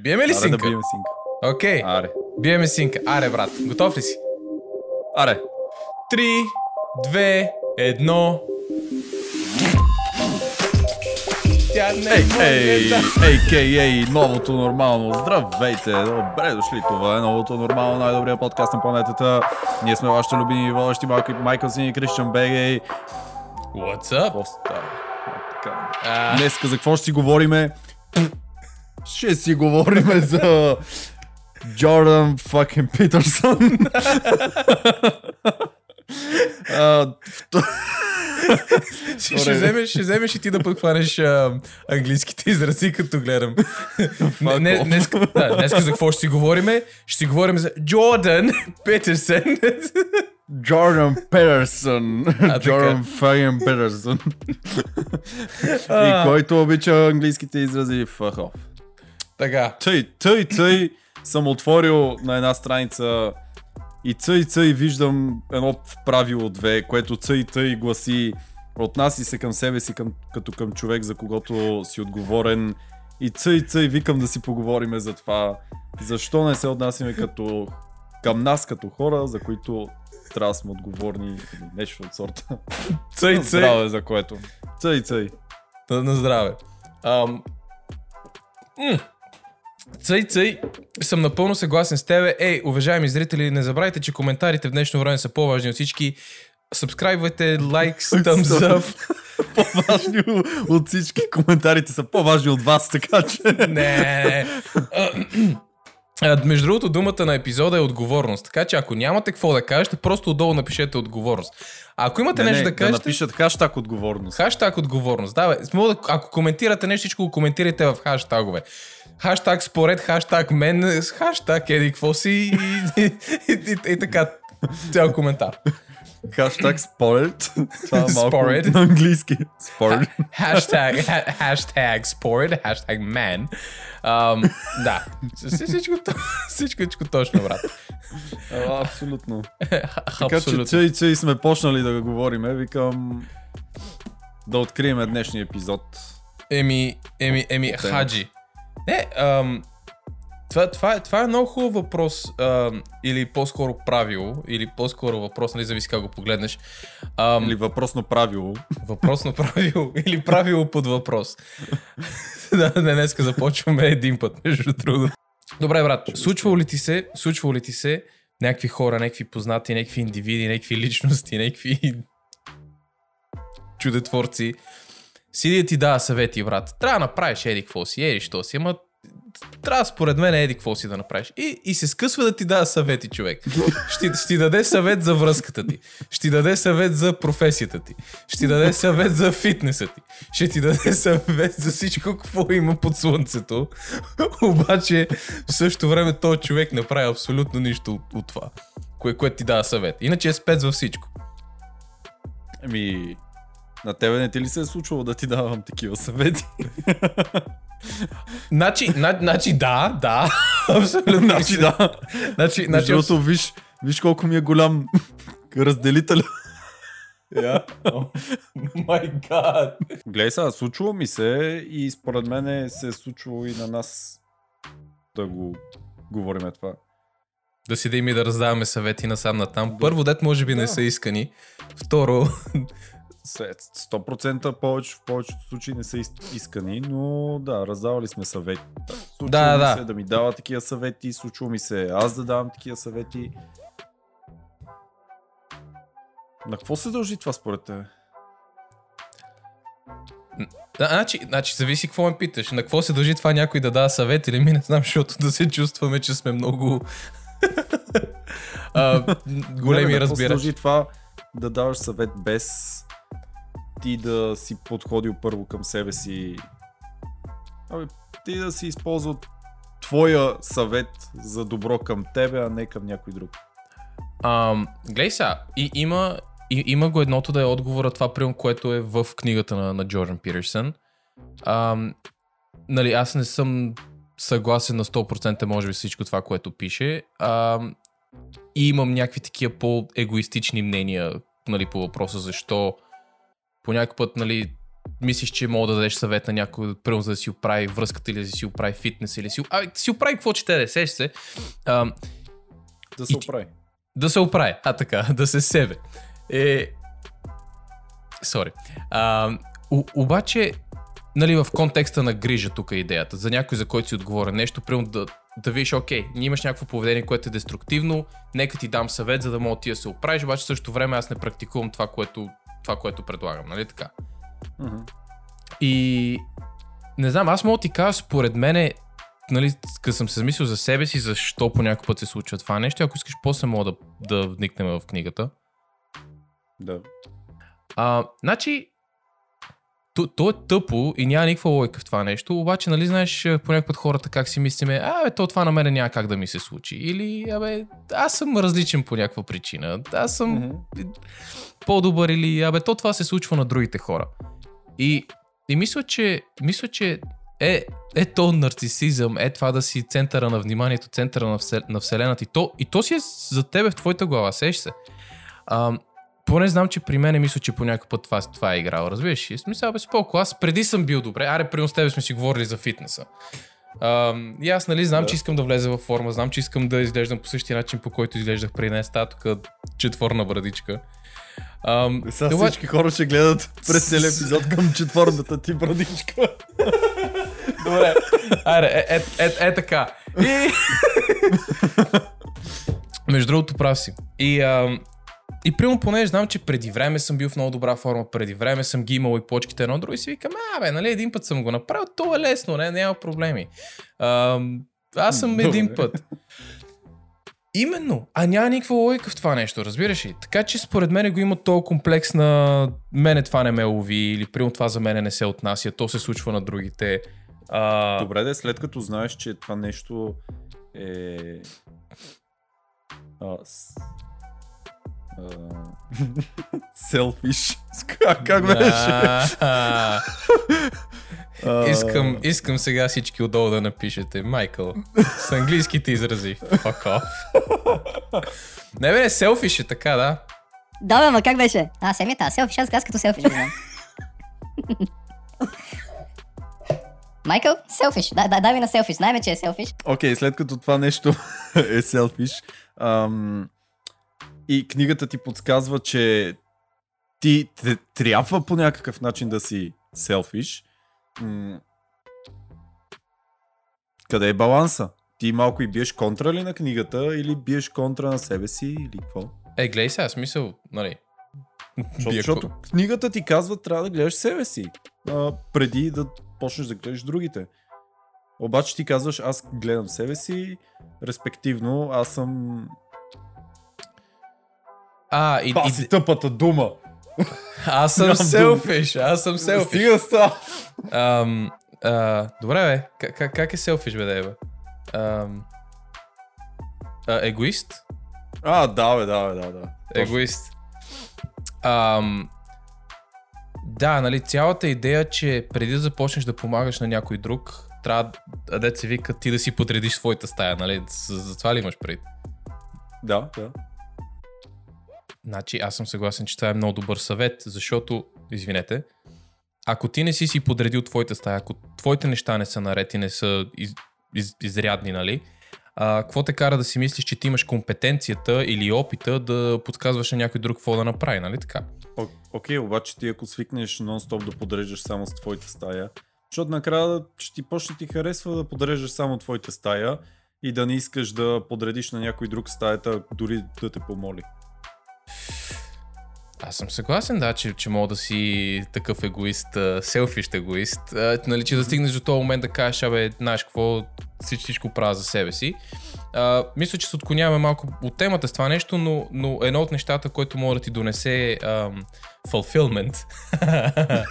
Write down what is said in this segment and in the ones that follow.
биеме ли Аре синка? да бием синка. Окей, Аре. биеме синка. Аре, брат, готов ли си? Аре. 3, 2, 1. Тя не Ей, може ей, да... a.k.a. новото нормално. Здравейте, добре дошли. Това е новото нормално, най-добрия подкаст на планетата. Ние сме вашите любими водещи Майкъл, Майкъл Син и Кристиан Бегей. What's up? Какво става? Днеска за какво ще си говориме? Ще си говориме за Джордан Питърсън. А, ще, ще, вземеш, ще вземеш и ти да подхванеш а, английските изрази, като гледам. не, не, днес, да, днес за какво ще си говориме? Ще си говорим за Джордан Петерсън. Джордан Петерсън. Джордан fucking Петерсън. И който обича английските изрази, fuck off. Така, Тъй, тъй, тъй съм отворил на една страница и цъй, цъй виждам едно правило две, което цъй, тъй гласи отнаси се към себе си към, като към човек, за когото си отговорен и цъй, цъй викам да си поговориме за това. Защо не се отнасяме като към нас като хора, за които трябва да сме отговорни или нещо от сорта. цъй, На цъй. Здраве за което. Цъй, цъй. На, на здраве. Ам... Цъй, цъй, съм напълно съгласен с тебе. Ей, уважаеми зрители, не забравяйте, че коментарите в днешно време са по-важни от всички. Сабскрайбвайте, лайк, thumbs up. По-важни от всички коментарите са по-важни от вас, така че... Не, Между другото, думата на епизода е отговорност. Така че ако нямате какво да кажете, просто отдолу напишете отговорност. А ако имате Не, нещо не, да кажете... да напишат хаштаг отговорност. Хаштаг отговорност. Да, бе. Ако коментирате нещо, всичко го коментирайте в хаштагове. Хаштаг според, хаштаг мен, хаштаг еди какво си и, и, и, и, и така цял коментар. Хаштаг според. Това е малко Според. на английски. Според. Хаштаг, ха- хаштаг според, хаштаг. Um, да, всичко, всичко, точно, брат. А, Абсолютно. Така че цъй, цъй сме почнали да го говориме, викам да открием днешния епизод. Еми, еми, еми, хаджи. Не, ам, това, това, е, това е много хубав въпрос, ам, или по-скоро правило, или по-скоро въпрос, нали, зависи как го погледнеш. Ам, Или въпросно правило. Въпросно правило, или правило под въпрос. да, не, днеска започваме един път, между другото. Добре, брат, случвало ли ти се, случвало ли ти се някакви хора, някакви познати, някакви индивиди, някакви личности, някакви чудотворци, си да ти дава съвети, брат. Трябва да направиш еди какво си, еди що си, ама трябва според мен еди какво си да направиш. И, и се скъсва да ти дава съвети, човек. Ще, ще ти даде съвет за връзката ти. Ще ти даде съвет за професията ти. Ще ти даде съвет за фитнеса ти. Ще ти даде съвет за всичко, какво има под слънцето. Обаче, в същото време, този човек не прави абсолютно нищо от, от това, кое, което ти дава съвет. Иначе е спец във всичко. Еми, на тебе не ти ли се е случвало да ти давам такива съвети? Значи, на, значи да, да. Абсолютно. Значи да. Значи, значи, другото, виж, виж колко ми е голям разделител. Yeah. Oh my god. Гледай сега, случва ми се и според мен се е случвало и на нас да го говориме това. Да си да им и да раздаваме съвети насам на там. Първо, дет може би не Да. са искани. Второ, 100% повече, в повечето случаи не са искани, но да, раздавали сме съвети. Случва Да, ми да. се да ми дава такива съвети, случва ми се аз да давам такива съвети. На какво се дължи това според те? да, значи, значи, зависи какво ме питаш. На какво се дължи това някой да дава съвет или ми не знам, защото да се чувстваме, че сме много а, големи На какво се дължи това да даваш съвет без ти да си подходил първо към себе си? Абе, ти да си използвал твоя съвет за добро към тебе, а не към някой друг. Глей сега, и, има, и, има го едното да е отговора това, прием, което е в книгата на, на Джордан Питерсън. Ам, нали, аз не съм съгласен на 100% може би всичко това, което пише. Ам, и имам някакви такива по-егоистични мнения нали, по въпроса защо по някой път нали, мислиш, че мога да дадеш съвет на някой, примерно за да си оправи връзката или да си оправи фитнес или си, а, да си оправи какво те да сеш се. А, Да се ти- оправи. да се оправи, а така, да се себе. Е... Сори. Обаче, нали, в контекста на грижа тук е идеята. За някой, за който си отговоря нещо, примерно да, да видиш, окей, ние имаш някакво поведение, което е деструктивно, нека ти дам съвет, за да мога ти да се оправиш, обаче в същото време аз не практикувам това, което, това, което предлагам, нали така? Мгм. И не знам, аз мога да ти кажа, според мене, нали, като съм се замислил за себе си, защо по някой път се случва това нещо, ако искаш, после мога да, да вникнем в книгата. Да. А, значи, то, то е тъпо и няма никаква логика в това нещо, обаче, нали, знаеш, по някой път хората как си мислиме, а, бе, то това на мен няма как да ми се случи. Или, абе, аз съм различен по някаква причина. Аз съм Мгм. по-добър или, абе, то това се случва на другите хора. И, и мисля, че, мисля, че е, е то нарцисизъм, е това да си центъра на вниманието, центъра на, всел, на вселената. И то, и то си е за тебе в твоята глава, сеш се. А, поне знам, че при мен мисля, че по някой път това, това е играл. Разбираш ли? Смисъл, бе, споко. Аз преди съм бил добре. Аре, при с тебе сме си говорили за фитнеса. А, и аз, нали, знам, Да. че искам да влеза във форма, знам, че искам да изглеждам по същия начин, по който изглеждах при днес. Тук четворна брадичка. Ам, Е, Сега обаче- всички хора ще гледат през целия епизод към четвърната ти брадичка. Добре. Аре, е, е, е, е така. И... Между другото, прав си. И, а, и примерно, понеже знам, че преди време съм бил в много добра форма, преди време съм ги имал и почките едно друго и си викам, а бе, нали, един път съм го направил, то е лесно, не, няма проблеми. А, аз съм Добре. един път. Именно, а няма никаква логика в това нещо, разбираш ли? Така че според мен го има този комплекс на мене това не ме лови или примерно това за мене не се отнася, то се случва на другите. А, Добре, да, след като знаеш, че това нещо е... А... Селфиш. Как, как беше? Искам, искам сега всички отдолу да напишете. Майкъл, с английските изрази. Fuck off. Не бе, селфиш е така, да. Да, бе, ма как беше? А, семията, селфиш, аз, аз като селфиш го знам. Майкъл, селфиш. Да, да, дай ми на селфиш. Знаем, че е селфиш. Окей, след като това нещо е селфиш, ам, и книгата ти подсказва, че ти т- трябва по някакъв начин да си селфиш, м- къде е баланса? Ти малко и биеш контра ли на книгата или биеш контра на себе си или какво? Е, гледай сега, смисъл, нали. Защото, защото книгата ти казва, трябва да гледаш себе си, а, преди да почнеш да гледаш другите. Обаче ти казваш, аз гледам себе си, респективно, аз съм... А, и, Това и, тъпата дума! аз съм селфиш, аз съм селфиш. Стига ста! Ам, а, добре, бе. Как, как, как е селфиш, бе, бе? Ам, а, егоист? А, да, бе, да, бе, да, да. Егоист. Ам, да, нали, цялата идея, че преди да започнеш да помагаш на някой друг, трябва, да се вика, ти да си подредиш своята стая, нали? За, за това ли имаш пред? Да, да. Значи, аз съм съгласен, че това е много добър съвет, защото, извинете, ако ти не си си подредил твоята стая, ако твоите неща не са наред и не са из, из, изрядни, нали, а, какво те кара да си мислиш, че ти имаш компетенцията или опита да подсказваш на някой друг какво да направи, нали така? О- Окей, обаче ти ако свикнеш нон-стоп да подреждаш само с твоята стая, защото накрая ще ти почне ти харесва да подреждаш само твоята стая и да не искаш да подредиш на някой друг стаята, дори да те помоли. Аз съм съгласен, да, че, че мога да си такъв егоист, селфиш егоист, а, нали, че да стигнеш до този момент да кажеш, абе, знаеш какво, всичко, всичко правя за себе си. А, мисля, че се отклоняваме малко от темата с това нещо, но, но едно от нещата, което може да ти донесе ам, fulfillment.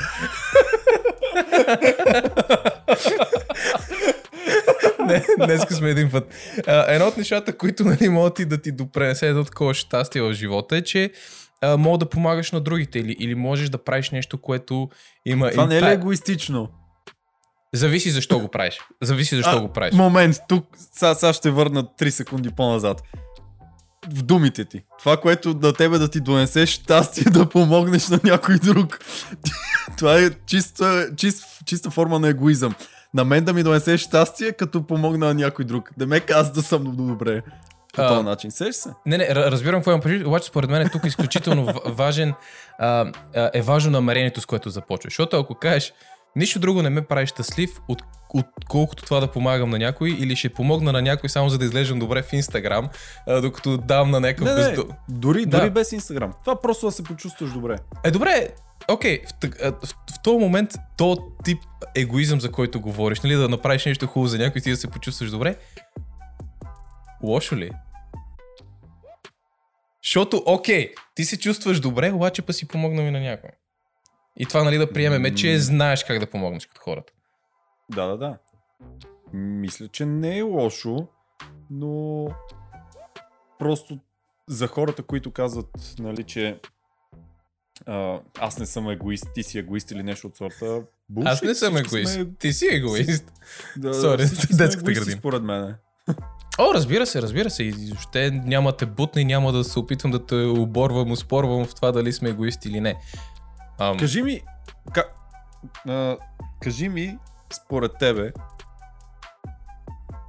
Не, днеска сме един път. А, едно от нещата, които нали, могат ти да ти допренесе едно такова щастие в живота е, че а, мога да помагаш на другите или, или можеш да правиш нещо, което има Това не е ли егоистично? Зависи защо го правиш. Зависи защо А, го правиш. Момент, тук сега, сега ще върна 3 секунди по-назад. в думите ти. Това, което на тебе да ти донесе щастие да помогнеш на някой друг. Това е чиста, чист, чиста форма на егоизъм. На мен да ми донесе щастие, като помогна на някой друг. Да ме аз да съм добре. По този начин. Сеш се? Не, не, ра- разбирам какво имам предвид, обаче според мен е тук изключително важен, а, а, е важно намерението, с което започваш. Защото ако кажеш, нищо друго не ме прави щастлив, от, отколкото това да помагам на някой, или ще помогна на някой само за да изглеждам добре в Инстаграм, докато дам на някакъв Не, не, бездо... дори, Да. дори без Инстаграм. Това просто да се почувстваш добре. Е, добре, окей, в, в, в този момент, то тип егоизъм, за който говориш, нали, да направиш нещо хубаво за някой и ти да се почувстваш добре, лошо ли? е? Защото, окей, ти се чувстваш добре, обаче па си помогнал и на някой. И това, нали, да приемеме, че знаеш как да помогнеш като хората. Да, да, да. Мисля, че не е лошо, но просто за хората, които казват, нали, че а, аз не съм егоист, ти си егоист или нещо от сорта. Bullshit, Аз не съм егоист. Сме, Ти си егоист. да, сме детската градина. според мен. О, разбира се, разбира се. И въобще няма те бутна и няма да се опитвам да те оборвам, успорвам в това дали сме егоисти или не. Ам, Кажи ми, ка, а, кажи ми, според тебе,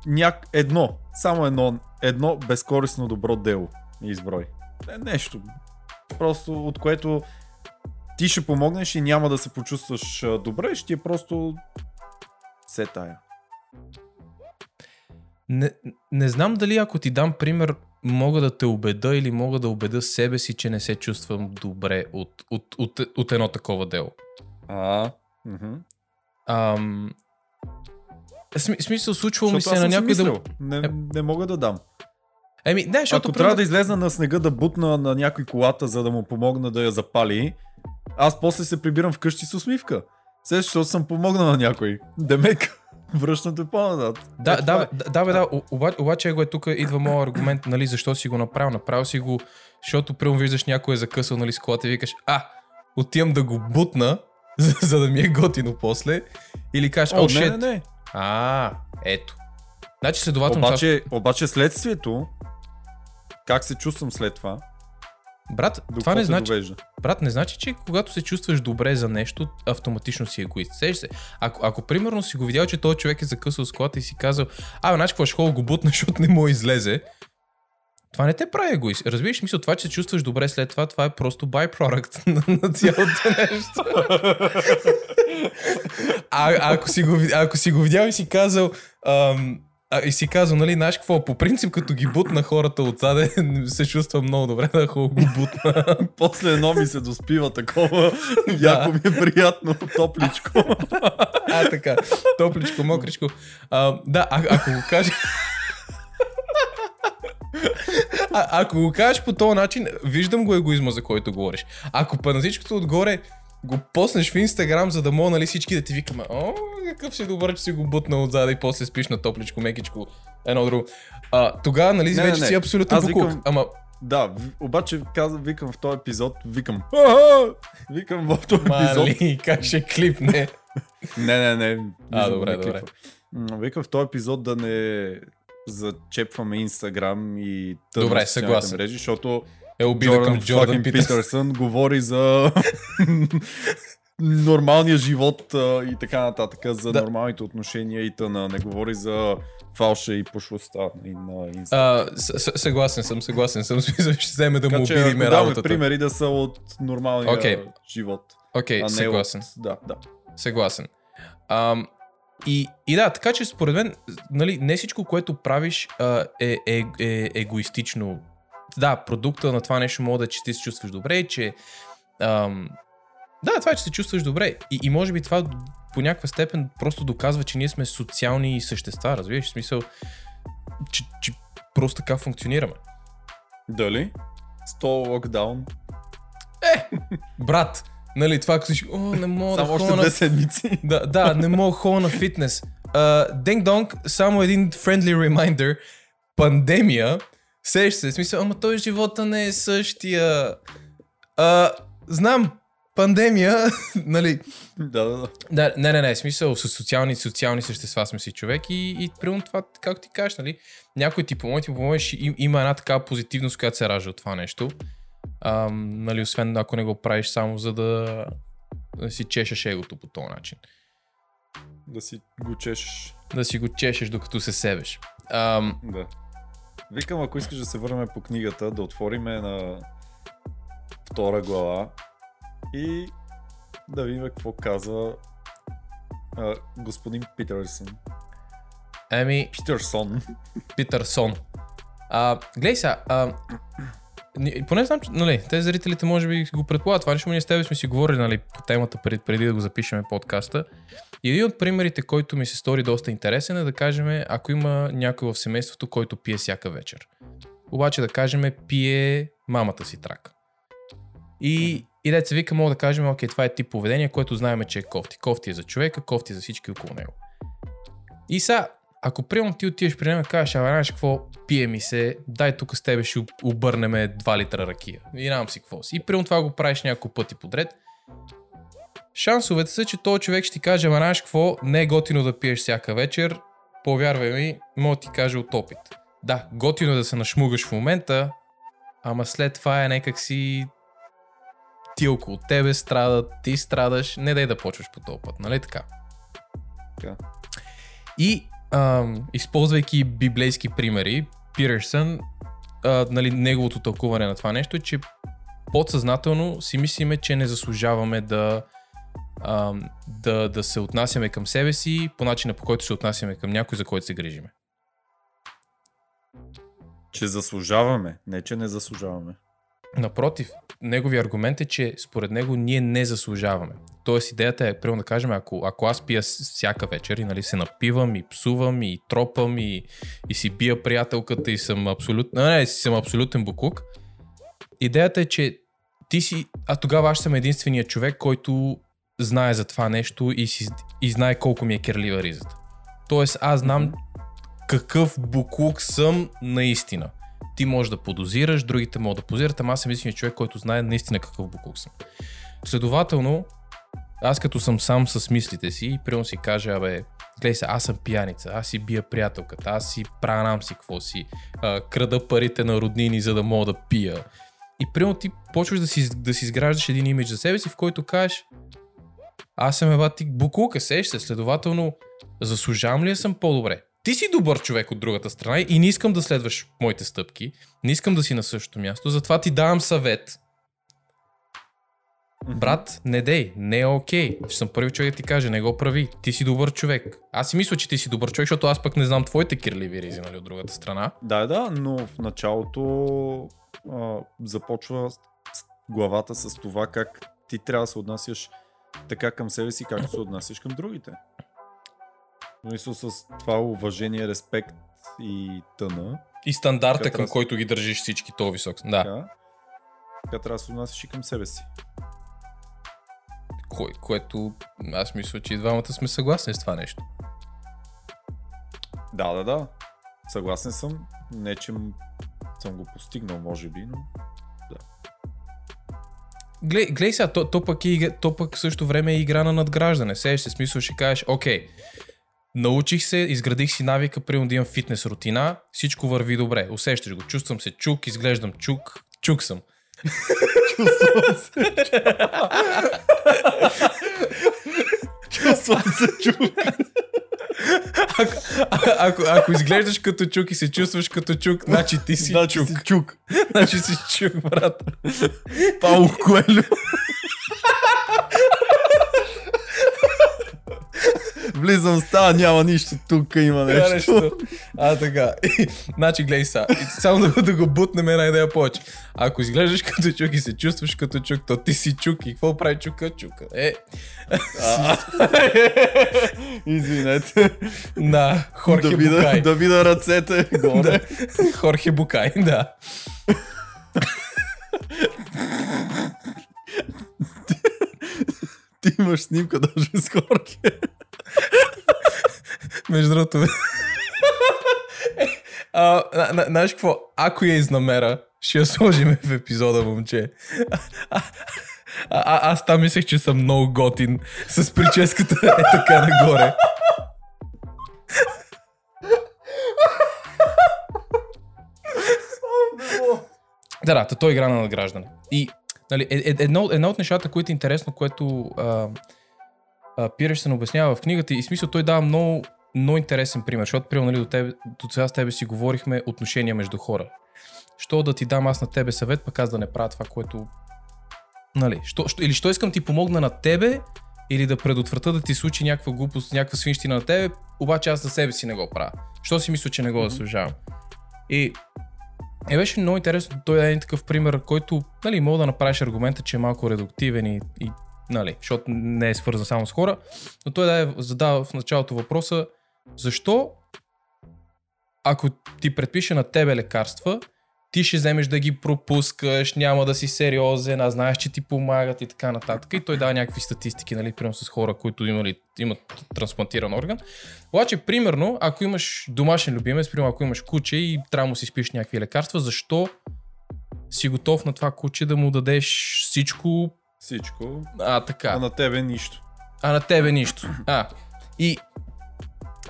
няк, едно, само едно, едно безкорисно добро дело изброй. Не, нещо. Просто от което ти ще помогнеш и няма да се почувстваш добре, ще ти е просто се тая. Не, не знам дали ако ти дам пример, мога да те убеда или мога да убеда себе си, че не се чувствам добре от, от, от, от едно такова дело. А, мгм. Ам, сми, смисъл, случвало ми се на някой да... Не, не мога да дам. Еми, не, защото... Ако трябва да излезна на снега да бутна на някой колата, за да му помогна да я запали, аз после се прибирам вкъщи с усмивка. Се, защото съм помогнал на някой. Демек, връщам те по-назад. Да, Е, да, е. да, да, бе, да, обаче его е тук идва моят аргумент, нали, защо си го направил. Направил си го, защото прямо виждаш някой е закъсал, нали, с колата и викаш, а, отивам да го бутна, за, за да ми е готино после. Или кажеш, о, О, не, шет. не, не. А, ето. Значи следователно, това- Обаче, обаче следствието, как се чувствам след това, брат, до това не значи, довежда. брат, не значи, че когато се чувстваш добре за нещо, автоматично си егоист. Сеш се. Ако, ако примерно си го видял, че този човек е закъсал с колата и си казал, а, знаеш какво, ходя го бутна, защото не му излезе. Това не те прави егоист. Разбираш, мисъл, това, че се чувстваш добре след това, това е просто byproduct на, на цялото нещо. А, ако, си го, ако си го видял и си казал, ам, а, и си казал, нали, знаеш какво, по принцип, като ги бутна хората отзаде, се чувствам много добре да хубаво го бутна. После едно ми се доспива такова, яко ми е приятно, топличко. А, така. Топличко, мокричко. А, да, а, ако го кажеш... А, ако го кажеш по този начин, виждам го егоизма, за който говориш. Ако па на всичкото отгоре го поснеш в Инстаграм, за да мога нали, всички да ти викаме, о, какъв си добър, че си го бутнал отзад и после спиш на топличко, мекичко, едно друго. А, тогава, нали, Не, не, вече не. си абсолютно Аз буклук. викам- Ама, Да, обаче казвам, викам в този епизод, викам. «Аа!» Викам в този епизод. мали, как ще клипне. Не, не, не. А, добре, не добре. Викам в този епизод да не зачепваме Инстаграм и тъмно Добре, съгласен. мрежи, защото Е обида Джордан, към Джордан Джордан Питърс. Питърсън говори за нормалния живот а, и така нататък, за Да. нормалните отношения и тъна. Не говори за фалша и пошлостта и на Инстаграм. Съгласен съм, съгласен съм. Смисъл, ще вземе да му Така че обидиме даваме работата. примери да са от нормалния Окей. живот, Окей, не съгласен. от... Да, да. Съгласен. Ам, и, и да, така че според мен, нали, не всичко, което правиш а, е, е, е егоистично. Да, продукта на това нещо може да е, че ти се чувстваш добре, че... Ам, да, това е, че се чувстваш добре. И, и може би това по някаква степен просто доказва, че ние сме социални същества, разбираш? В смисъл, че, че просто така функционираме. Дали? 100 локдаун. Брат, нали, това като си, о, не мога Само да още ходя на две седмици. Да, да, не мога ходя на фитнес. Денг Донг, само един friendly reminder. Пандемия. Сеш се, в смисъл, ама той живота не е същия. А, знам, пандемия, нали, Да, да, да. Да, не, не, не, смисъл, с социални, социални същества сме си човек и, и примерно това, както ти кажеш, нали, някой ти помогне, ти помогнеш, им, има една такава позитивност, която се ражда от това нещо. Ам, нали, освен ако не го правиш само за да, да си чешеш егото по този начин. Да си го чешеш. Да си го чешеш докато се себеш. Ам, Да. Викам, ако искаш да се върнем по книгата, да отвориме на втора глава и да видим какво казва а, господин Питърсън. еми, Питърсон. Питърсон. А, гледай сега, а, поне знам, че, нали, те зрителите може би го предполагат това нещо, ние с теб сме си говорили нали, по темата преди, преди да го запишеме подкаста. И един от примерите, който ми се стори доста интересен е да кажем, ако има някой в семейството, който пие всяка вечер. Обаче да кажем, пие мамата си трак. И, и деца вика, мога да кажем, окей, това е тип поведение, което знаем, че е кофти. Кофти е за човека, кофти е за всички около него. И сега, ако приемам ти отиваш при него и кажеш, ама знаеш какво, пие ми се, дай тук с тебе ще обърнем 2 литра ракия. И нямам си какво си. И приемам това го правиш няколко пъти подред. Шансовете са, че този човек ще ти каже, ама знаеш какво, не е готино да пиеш всяка вечер. Повярвай ми, мога да ти кажа от опит. Да, готино е да се нашмугаш в момента, ама след това е някак си ти около тебе страдат, ти страдаш, не дай да почваш по този път, нали така? Така. И ам, използвайки библейски примери, Пирсън, а, нали, неговото тълкуване на това нещо е, че подсъзнателно си мислиме, че не заслужаваме да, да, да се отнасяме към себе си по начина по който се отнасяме към някой, за който се грижиме. Че заслужаваме, не че не заслужаваме. Напротив, неговия аргумент е, че според него ние не заслужаваме. Тоест идеята е, примерно да кажем, ако, ако аз пия всяка вечер и нали, се напивам и псувам и тропам и, и си бия приятелката и съм абсолютно, не, не, съм абсолютен букук, идеята е, че ти си, а тогава аз съм единственият човек, който знае за това нещо и, си, и знае колко ми е керлива ризата. Тоест аз знам какъв буклук съм наистина. Ти можеш да подозираш, другите могат да позират, ама аз съм единственият човек, който знае наистина какъв буклук съм. Следователно, аз като съм сам с мислите си и примерно си кажа, абе, гледай се, аз съм пияница, аз си бия приятелката, аз си пранам си какво си, а, крада парите на роднини, за да мога да пия. И примерно ти почваш да си, да си изграждаш един имидж за себе си, в който кажеш, аз съм еба ти буклука, сеш се, следователно, заслужавам ли да съм по-добре? Ти си добър човек от другата страна и не искам да следваш моите стъпки, не искам да си на същото място, затова ти давам съвет. Брат, не дей, не е окей. Ще съм първи човек да ти каже, не го прави. Ти си добър човек. Аз си мисля, че ти си добър човек, защото аз пък не знам твоите кирливи ризи, нали, от другата страна. Да, да, но в началото а, започва главата с това как ти трябва да се отнасяш така към себе си, както се отнасяш към другите. Мисля с това уважение, респект и тъна. И стандарта, към трябва- който ги държиш всички, то висок. Да. Така, така трябва да се отнасяш и към себе си. Кое, което аз мисля, че и двамата сме съгласни с това нещо. Да, да, да. Съгласен съм. Не, че съм го постигнал, може би, но... Глей, глей сега, то, то, пък е, то пък в същото време е игра на надграждане. Сееш се, смисъл ще кажеш, окей, научих се, изградих си навика, примерно да имам фитнес рутина, всичко върви добре, усещаш го, чувствам се чук, изглеждам чук, чук съм. Чувствам се чук. Ако, ако, ако изглеждаш като чук и се чувстваш като чук, значи ти си Значи чук. си чук. Значи си чук, брат. Пауло Коелю. Влизам в стая, няма нищо, тук има нещо. нещо. А, така. значи, гледай. И Само да, да го бутнем една идея повече. Ако изглеждаш като чук и се чувстваш като чук, то ти си чук. И какво прави чука? Чука. Е, Извинете. да, Хорхе да, видя, Букай. да видя ръцете. Да. Хорхе Букай, да. Ти имаш снимка даже с Хорхе. Между другото. Знаеш какво? Ако я изнамера, ще я сложим в епизода, момче. А, аз там мислех, че съм много готин с прическата е така нагоре. Да, да, та той игра на надграждане. И нали, е, е, едно, едно от нещата, които е интересно, което а, Пирещен обяснява в книгата и смисъл той дава много, много интересен пример, защото примерно нали, до, тебе, до сега с тебе си говорихме отношения между хора. Що да ти дам аз на тебе съвет, пък аз да не правя това, което... Нали, що, що, или що искам ти помогна на тебе, или да предотврата да ти случи някаква глупост, някаква свинщина на тебе, обаче аз за себе си не го правя. Що си мисля, че не го заслужавам? И е, беше много интересно. Той е един такъв пример, който, нали, мога да направиш аргумента, че е малко редуктивен и, и нали, защото не е свързан само с хора, но той да е задава в началото въпроса, защо ако ти предпише на тебе лекарства, ти ще вземеш да ги пропускаш, няма да си сериозен, а знаеш, че ти помагат и така нататък. И той дава някакви статистики, нали, примерно с хора, които имали, имат трансплантиран орган. Обаче, примерно, ако имаш домашен любимец, примерно ако имаш куче и трябва му си спиш някакви лекарства, защо си готов на това куче да му дадеш всичко, Всичко. а така. А на тебе нищо. А на тебе нищо. А. И,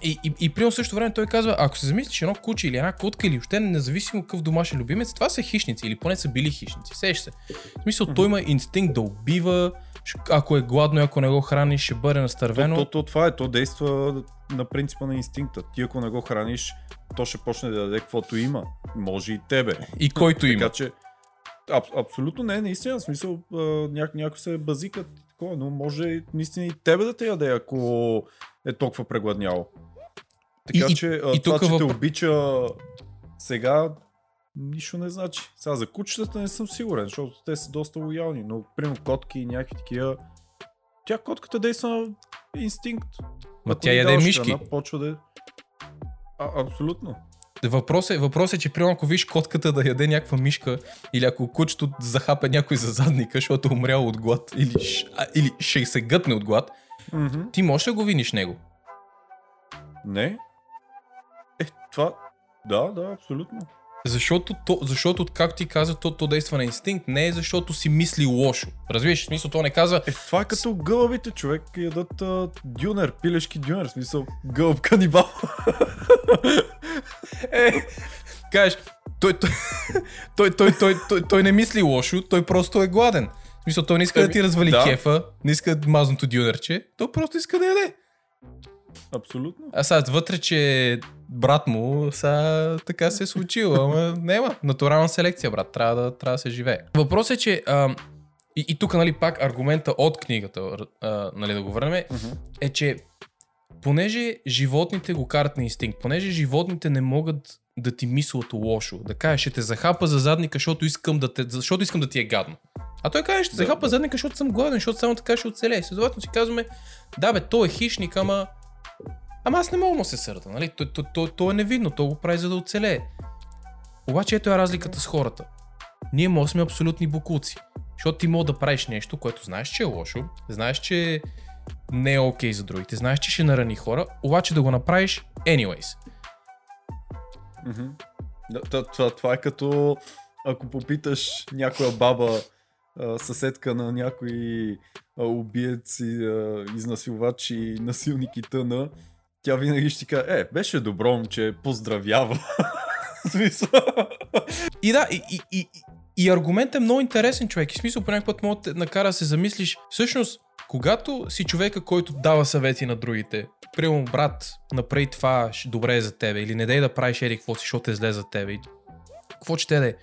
и, и, и при същото време той казва, ако се замислиш едно куче или една котка или въобще независимо какъв домашен любимец, това са хищници или поне са били хищници. Сеш се. В смисъл, той има инстинкт да убива, ако е гладно и ако не го храниш, ще бъде настървено. То, то, то, това е, то действа на принципа на инстинкта. Ти ако не го храниш, то ще почне да даде каквото има. Може и тебе. И който има. Така че, аб, абсолютно не, наистина, в смисъл, а, няк, някои се базикат, такова, но може наистина и тебе да те яде, ако е толкова прегладняло. Така И- и- че, и това, че те въпро- обича сега, нищо не значи. Сега за кучетата не съм сигурен, защото те са доста лоялни, но примерно котки и някакви такива, тя котката действа на инстинкт. Ма Ако тя яде мишки. храна, почва да... А, абсолютно. Въпрос е, въпрос е, че примерно ако виж котката да яде някаква мишка или ако кучето захапе някой за задника, защото е умрял от глад или, а, или ще се гътне от глад, Мгм. ти можеш ли да го виниш него? Не. Е, това... Да, да, абсолютно. Защото, то, защото както ти каза, то, то действа на инстинкт, не е защото си мисли лошо. Разбираш, в смисъл, то не казва, Е, това е като гълъбите, човек. Ядат а, дюнер, пилешки дюнер, в смисъл гълъб канибал. е, кажеш, той, той, той, той, той, той, той не мисли лошо, той просто е гладен. В смисъл, той не иска да Еми, ти развали да. кефа, не иска мазното дюнерче, той просто иска да яде. Абсолютно. А сега вътре, че брат му сега така се е случило, ама няма. Натурална селекция, брат. Трябва да, трябва да се живее. Въпросът е, че а, и, и тук, нали, пак аргумента от книгата, а, нали, да го върнем, е, че понеже животните го карат на инстинкт, понеже животните не могат да ти мислят лошо, да кажеш, ще те захапа за задника, защото искам да, те, защото искам да ти е гадно. А той каже, ще захапа да. задника, защото съм гладен, защото само така ще оцелее. Следователно си казваме, да бе, той е хищник, ама Ама аз не мога му се сърда, нали? То, то, то, то е невидно, то го прави за да оцелее. Обаче ето е разликата с хората. Ние може сме абсолютни букуци. Защото ти мога да правиш нещо, което знаеш, че е лошо, знаеш, че не е окей за другите, знаеш, че ще нарани хора, обаче да го направиш anyways. Това, е като ако попиташ някоя баба, съседка на някой убиец и изнасилвач и насилник и тъна, тя винаги ще каже, е, беше добро момче, поздравява. Смисъл. И да, и, и, и, и аргументът е много интересен човек. И смисъл по път мога да накара да се замислиш. Всъщност, когато си човека, който дава съвети на другите, примерно брат, направи това, добре е за тебе, или не дай да правиш еди какво си, защото е зле за тебе. Какво ще да е?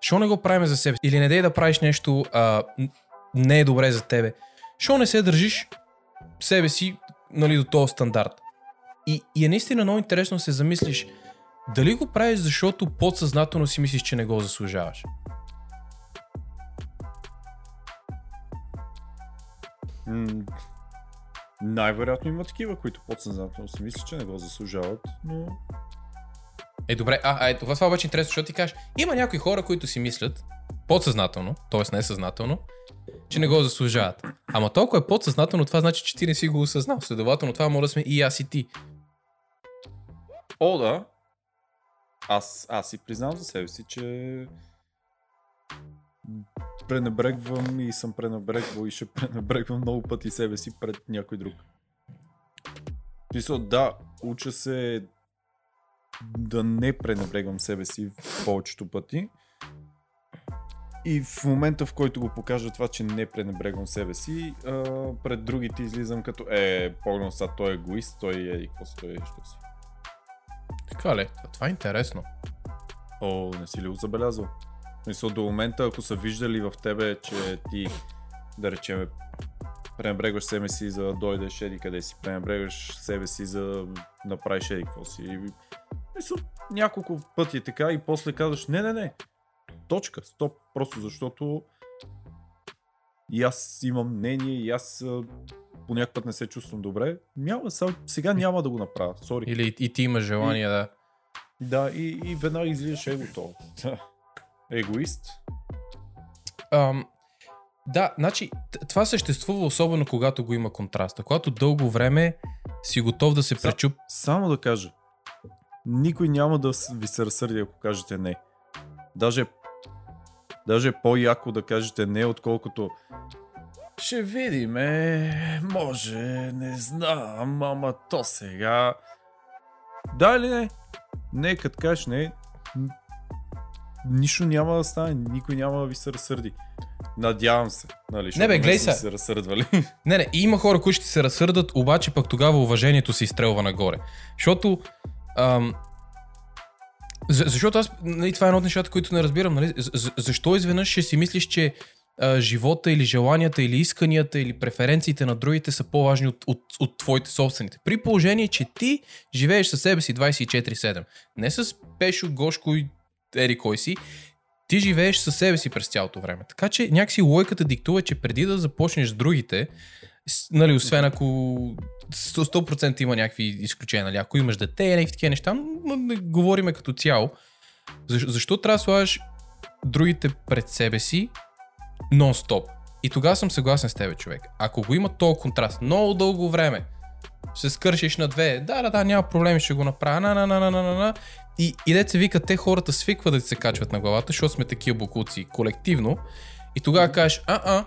Що не го правим за себе? Или не дай да правиш нещо, а, не е добре за тебе. Що не се държиш себе си нали, до този стандарт? И, и е наистина много интересно се замислиш, дали го правиш, защото подсъзнателно си мислиш, че не го заслужаваш? М, Най-вероятно има такива, които подсъзнателно си мислят, че не го заслужават, но Е, добре, а, а е, това, това обаче е интересно, защото ти кажеш, има някои хора, които си мислят, подсъзнателно, т.е. несъзнателно, че не го заслужават. Ама толкова е подсъзнателно, това значи, че ти не си го осъзнал. Следователно, това може да сме и аз и ти. О, да. Аз, аз си признавам за себе си, че пренебрегвам и съм пренебрегвал и ще пренебрегвам много пъти себе си пред някой друг. В Смисъл, да, уча се да не пренебрегвам себе си повечето пъти. И в момента, в който го покажа това, че не пренебрегвам себе си, пред другите излизам като е, погледно са, той е егоист, той е и какво си, той е що си. Така ли? Това е интересно. О, не си ли го забелязал? Мисля, до момента, ако са виждали в тебе, че ти, да речем, пренебрегваш себе си за да дойдеш еди къде си, пренебрегваш себе си за направиш еди какво си. Мисля, няколко пъти така и после казваш, не, не, не, точка, стоп, просто защото и аз имам мнение и аз по някакъв път не се чувствам добре. Няма, сега, няма да го направя, сори. Или и ти имаш желание да... Да, и, и веднага излизаш егото. Егоист. Ам, да, значи това съществува особено когато го има контраста. Когато дълго време си готов да се Са- пречуп... Само да кажа. Никой няма да ви се разсърди, ако кажете не. Даже, даже е по-яко да кажете не, отколкото ще видиме, може, не знам, ама то сега. Да или не? Не, като кажеш не, нищо няма да стане, никой няма да ви се разсърди. Надявам се, нали? защото бе, гледай се. се разсърдвали. Не, не, има хора, които ще се разсърдат, обаче пък тогава уважението се изстрелва нагоре. Защото... Ам, за, защото аз, нали, това е едно от нещата, които не разбирам. Нали, за, за- защо изведнъж ще си мислиш, че а, живота или желанията или исканията или преференциите на другите са по-важни от, от, от твоите собствените. При положение, че ти живееш със себе си 24-7. Не с Пешо, Гошко и Ери кой си. Ти живееш със себе си през цялото време. Така че някакси лойката диктува, че преди да започнеш с другите, нали, освен ако 100% 100% има някакви изключения, нали, ако имаш дете и някакви такива неща, говориме като цяло. Защо, защо трябва да слагаш другите пред себе си нон-стоп? И тогава съм съгласен с тебе, човек. Ако го има този контраст много дълго време, се скършиш на две, да, да, да, няма проблеми, ще го направя, на, на, на, на, на, на, на. И, и дете се вика, те хората свикват да ти се качват на главата, защото сме такива букуци колективно. И тогава кажеш, а-а,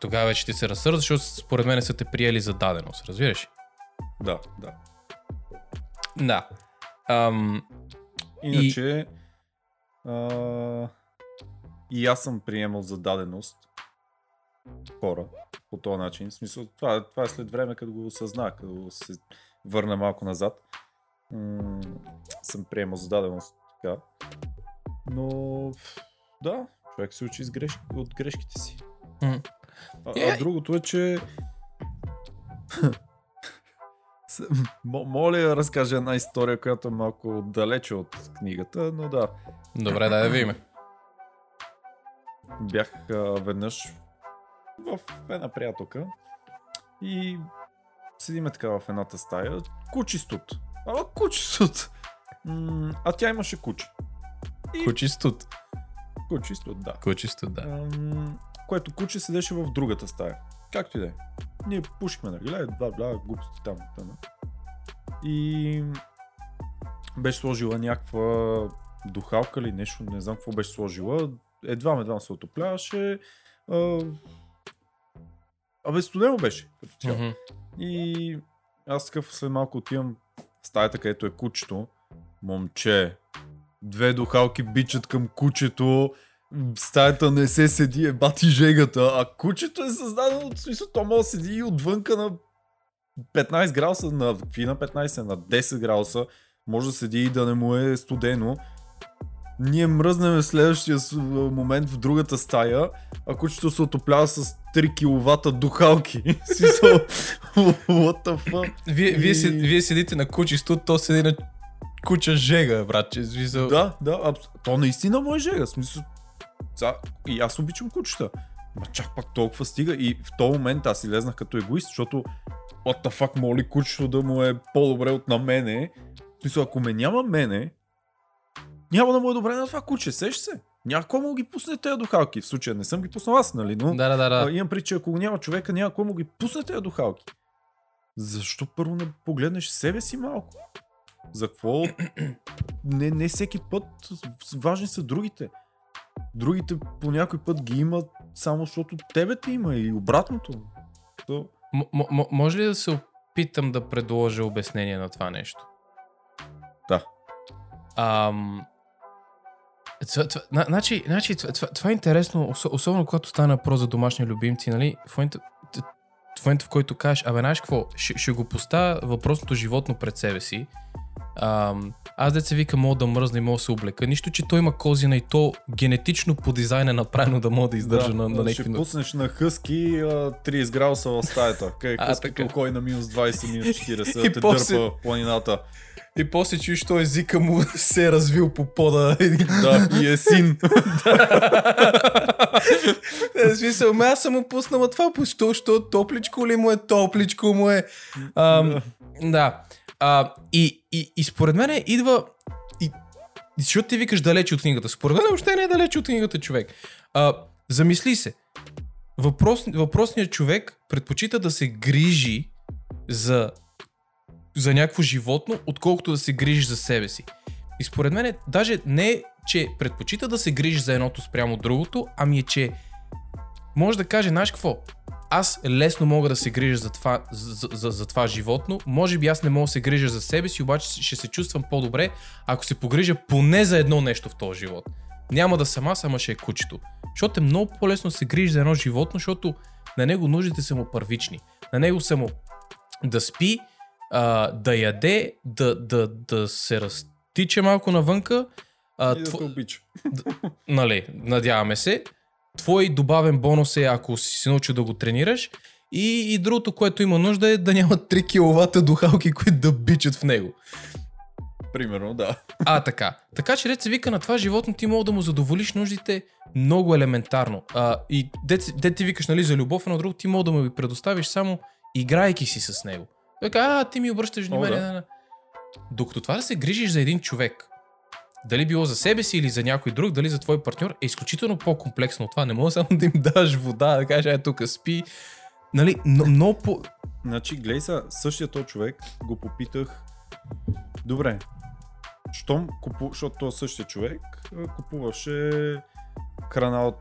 тогава вече ти се разсърда, защото според мен са те приели за даденост, разбираш? да, да. Да. Ам, Иначе, а, и аз съм приемал за даденост хора по този начин. В смисъл, това, това е след време, като го осъзнах, като се върна малко назад. М- съм приемал за даденост така. Но, да, човек се учи с грешки, от грешките си. М. А, Е. а другото е, че Моля да разкажа една история, която е малко далече от книгата, но да. добре, дай да видим. Бях а, веднъж в една приятелка и седиме така в едната стая. Кучистот. А, кучистот. М, А тя имаше куче. Кучистот. Кучистот, да. Кучистот, да. Ам, което куче седеше в другата стая. Както и да е. Ние пушихме на гледа, бла бла, глупости там. там. И беше сложила някаква духалка или нещо, не знам какво беше сложила. Едва едва се отопляваше. А... Абе, студено беше като цяло. Мгм. И аз такъв след малко отивам в стаята, където е кучето. Момче, две духалки бичат към кучето. Стаята не се седи, е бати жегата. А кучето е създадено от смисъл, то може да седи и отвънка на 15 градуса, на какви на 15, на 10 градуса. Може да седи и да не му е студено. Ние мръзнем в следващия момент в другата стая, а кучето се отоплява с 3 кВт духалки. What the fuck? Вие, вие, си, вие седите на кучистот, то седи на куча жега, братче. Смисъл... Да, да, абс... то наистина му е жега. Смисъл, за... И аз обичам кучета. Ма чак пак толкова стига и в този момент аз излезнах като егоист, защото what the fuck, моли кучето да му е по-добре от на мене. Смисъл, ако ме няма мене, няма да му е добре на това куче, сеш се. Някой му ги пусне тези духалки. В случая не съм ги пуснал аз, нали? Но Да, да, да. а, имам прича, ако няма човека, няма кой му ги пусне тези духалки. Защо първо не погледнеш себе си малко? За какво? Не, не всеки път важни са другите. другите по някой път ги имат само защото тебе те има и обратното. То... М- м- м- може ли да се опитам да предложа обяснение на това нещо? Да. Ам... Това, това, на- значи, значи, това, това, е интересно, ос- особено когато стана про за домашни любимци, нали? В момента, в момента, в който кажеш, абе, знаеш какво, ще, ще го поставя въпросното животно пред себе си. Ам, аз деца вика, мога да мръзна и мога да се облека. Нищо, че той има козина и то генетично по дизайн е направено да мога да издържа на, на ще някакви... пуснеш на хъски а, 30 градуса в стаята. Къде А, хъскито кой на минус 20, минус 40, И да те после- дърпа планината. И после чуеш, той езика му се е развил по пода. Да, и е син. Е, в смисъл, ме аз съм му пуснала това, що, що топличко ли му е, топличко му е. Ам, да. А, и, и, и според мен идва... И, защото ти викаш далече от книгата. Според мен въобще не е далече от книгата човек. А, замисли се. Въпрос, въпросният човек предпочита да се грижи за, за някакво животно, отколкото да се грижи за себе си. И според мен даже не е, че предпочита да се грижи за едното спрямо другото, ами е, че може да каже, знаеш какво, аз лесно мога да се грижа за това, за, за, за това животно, може би аз не мога да се грижа за себе си, обаче ще се чувствам по-добре, ако се погрижа поне за едно нещо в този живот. Няма да съм аз, ама ще е кучето. Защото е много по-лесно се грижи за едно животно, защото на него нуждите са му първични. На него са му да спи, а, да яде, да, да, да се разтича малко навънка, а, И да те обича. нали, надяваме се. Твой добавен бонус е, ако си се научил да го тренираш. И, и другото, което има нужда е да няма 3 кВт духалки, които да бичат в него. Примерно, да. А, така. Така че дет се вика на това животно, ти мога да му задоволиш нуждите много елементарно. А, и дет, се- дет ти викаш нали, за любов, на друго ти мога да му ги предоставиш само играйки си с него. Така, а, ти ми обръщаш внимание. да. на, на. Докато това да се грижиш за един човек, дали било за себе си или за някой друг, дали за твой партньор, е изключително по-комплексно от това. Не мога само да им даш вода, да кажеш, ай тук спи. Нали, но, много по... Значи, гледай са, същия този човек го попитах, добре, щом купу, защото този същия човек купуваше храна от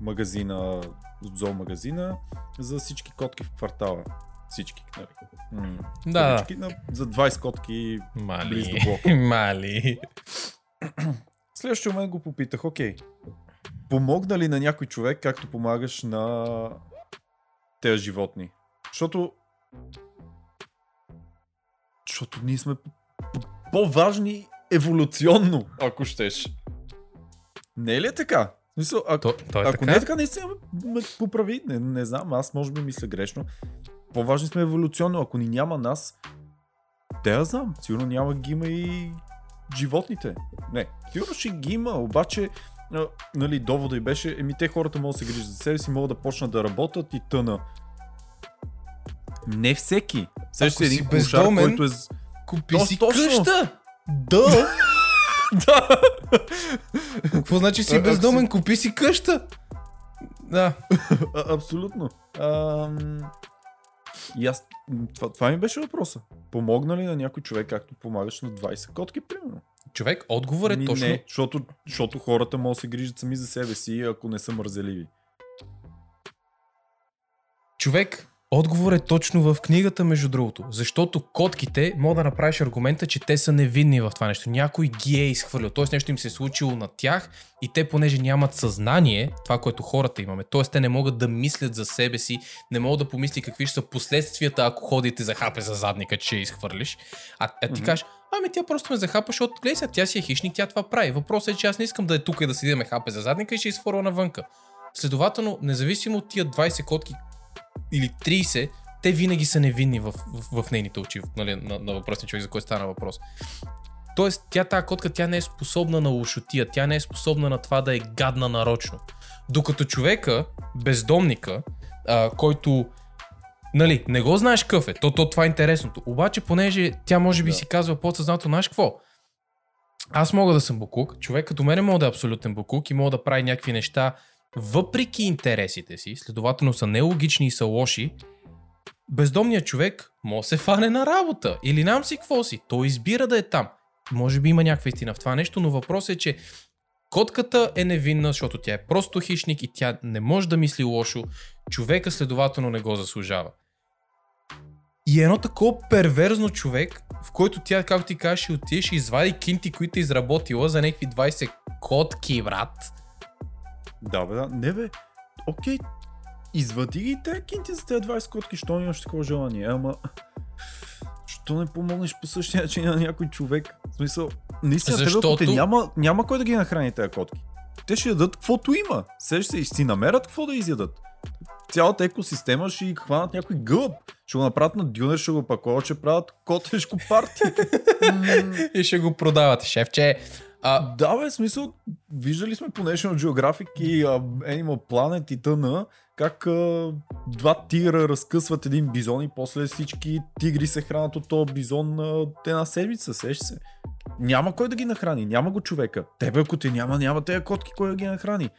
магазина, от зоомагазина за всички котки в квартала. Всички, нали? М, Да, кутички на, за 20 котки близо мали, до блока. мали. Следващия момент го попитах, окей, помогна ли на някой човек, както помагаш на тези животни? Защото защото ние сме по-важни еволюционно, ако щеш. Не е ли е така? В Смисъл, ако, То, то е ако така. не е така, наистина ме поправи. Не, не знам, аз може би мисля грешно. По-важни сме еволюционно. Ако ни няма нас, те я знам. Сигурно няма ги има и животните. Не, сигурно ще ги има, обаче нали, довода и беше, еми те хората могат да се грижат за себе си, могат да почнат да работят и тъна. Не всеки. Сещаш Ако си един бездомен, който е... Купи То, си точно. къща! Да! да! Какво значи си бездомен? Купи си къща! Да. А, абсолютно. Ам... И аз... Това, това ми беше въпроса. Помогна ли на някой човек, както помагаш на 20 котки, примерно? Човек, отговор е Ми точно... Не, защото, защото хората могат да се грижат сами за себе си, ако не са мързеливи. Човек, отговор е точно в книгата, между другото. Защото котките, мога да направиш аргумента, че те са невинни в това нещо. Някой ги е изхвърлил. Тоест нещо им се е случило на тях и те, понеже нямат съзнание, това, което хората имаме, т.е. те не могат да мислят за себе си, не могат да помисли какви ще са последствията, ако ходите за хапе за задника, че я изхвърлиш. А, а ти кажеш, ами тя просто ме захапа, защото гледай сега, тя си е хищник, тя това прави. Въпросът е, че аз не искам да е тук и да седи да ме хапе за задника и ще изхвърля навънка. Следователно, независимо от тия 20 котки или 30, те винаги са невинни в, в, в нейните очи, нали, на, на въпросния човек, за който стана въпрос. Тоест, тя тази котка, тя не е способна на лошотия, тя не е способна на това да е гадна нарочно. Докато човека, бездомника, а, който Нали, не го знаеш какъв е, то, то това е интересното. Обаче, понеже тя може би Да. си казва подсъзнателно, знаеш какво? Аз мога да съм букук, човек като мен мога да е абсолютен букук и мога да прави някакви неща въпреки интересите си, следователно са нелогични и са лоши, бездомният човек може се фане на работа или нам си какво си. Той избира да е там. Може би има някаква истина в това нещо, но въпросът е, че Котката е невинна, защото тя е просто хищник и тя не може да мисли лошо. Човека следователно не го заслужава. И едно такова перверзно човек, в който тя, както ти кажеш, ще отидеш и извади кинти, които е изработила за някакви 20 котки, брат. Да, бе, да. Не, бе. Окей, извади ги те кинти за тези 20 котки, що нямаш такова желание, ама... Що не помогнеш по същия начин на някой човек? В смисъл, наистина, Защото... Защото- те, няма, няма кой да ги нахрани тези котки. Те ще ядат каквото има. Се и си намерят какво да изядат. Цялата екосистема ще ги хванат някой гълъб. Ще го направят на дюнер, ще го паковат, ще правят котешко парти. И ще го продавате, шефче. А, да, бе, смисъл, виждали сме по National Geographic и а, Animal Planet и т.н. как а, два тигра разкъсват един бизон и после всички тигри се хранят от този бизон а, една седмица, сеш се. Няма кой да ги нахрани, няма го човека. Тебе ако те няма, няма тези котки кой да ги нахрани.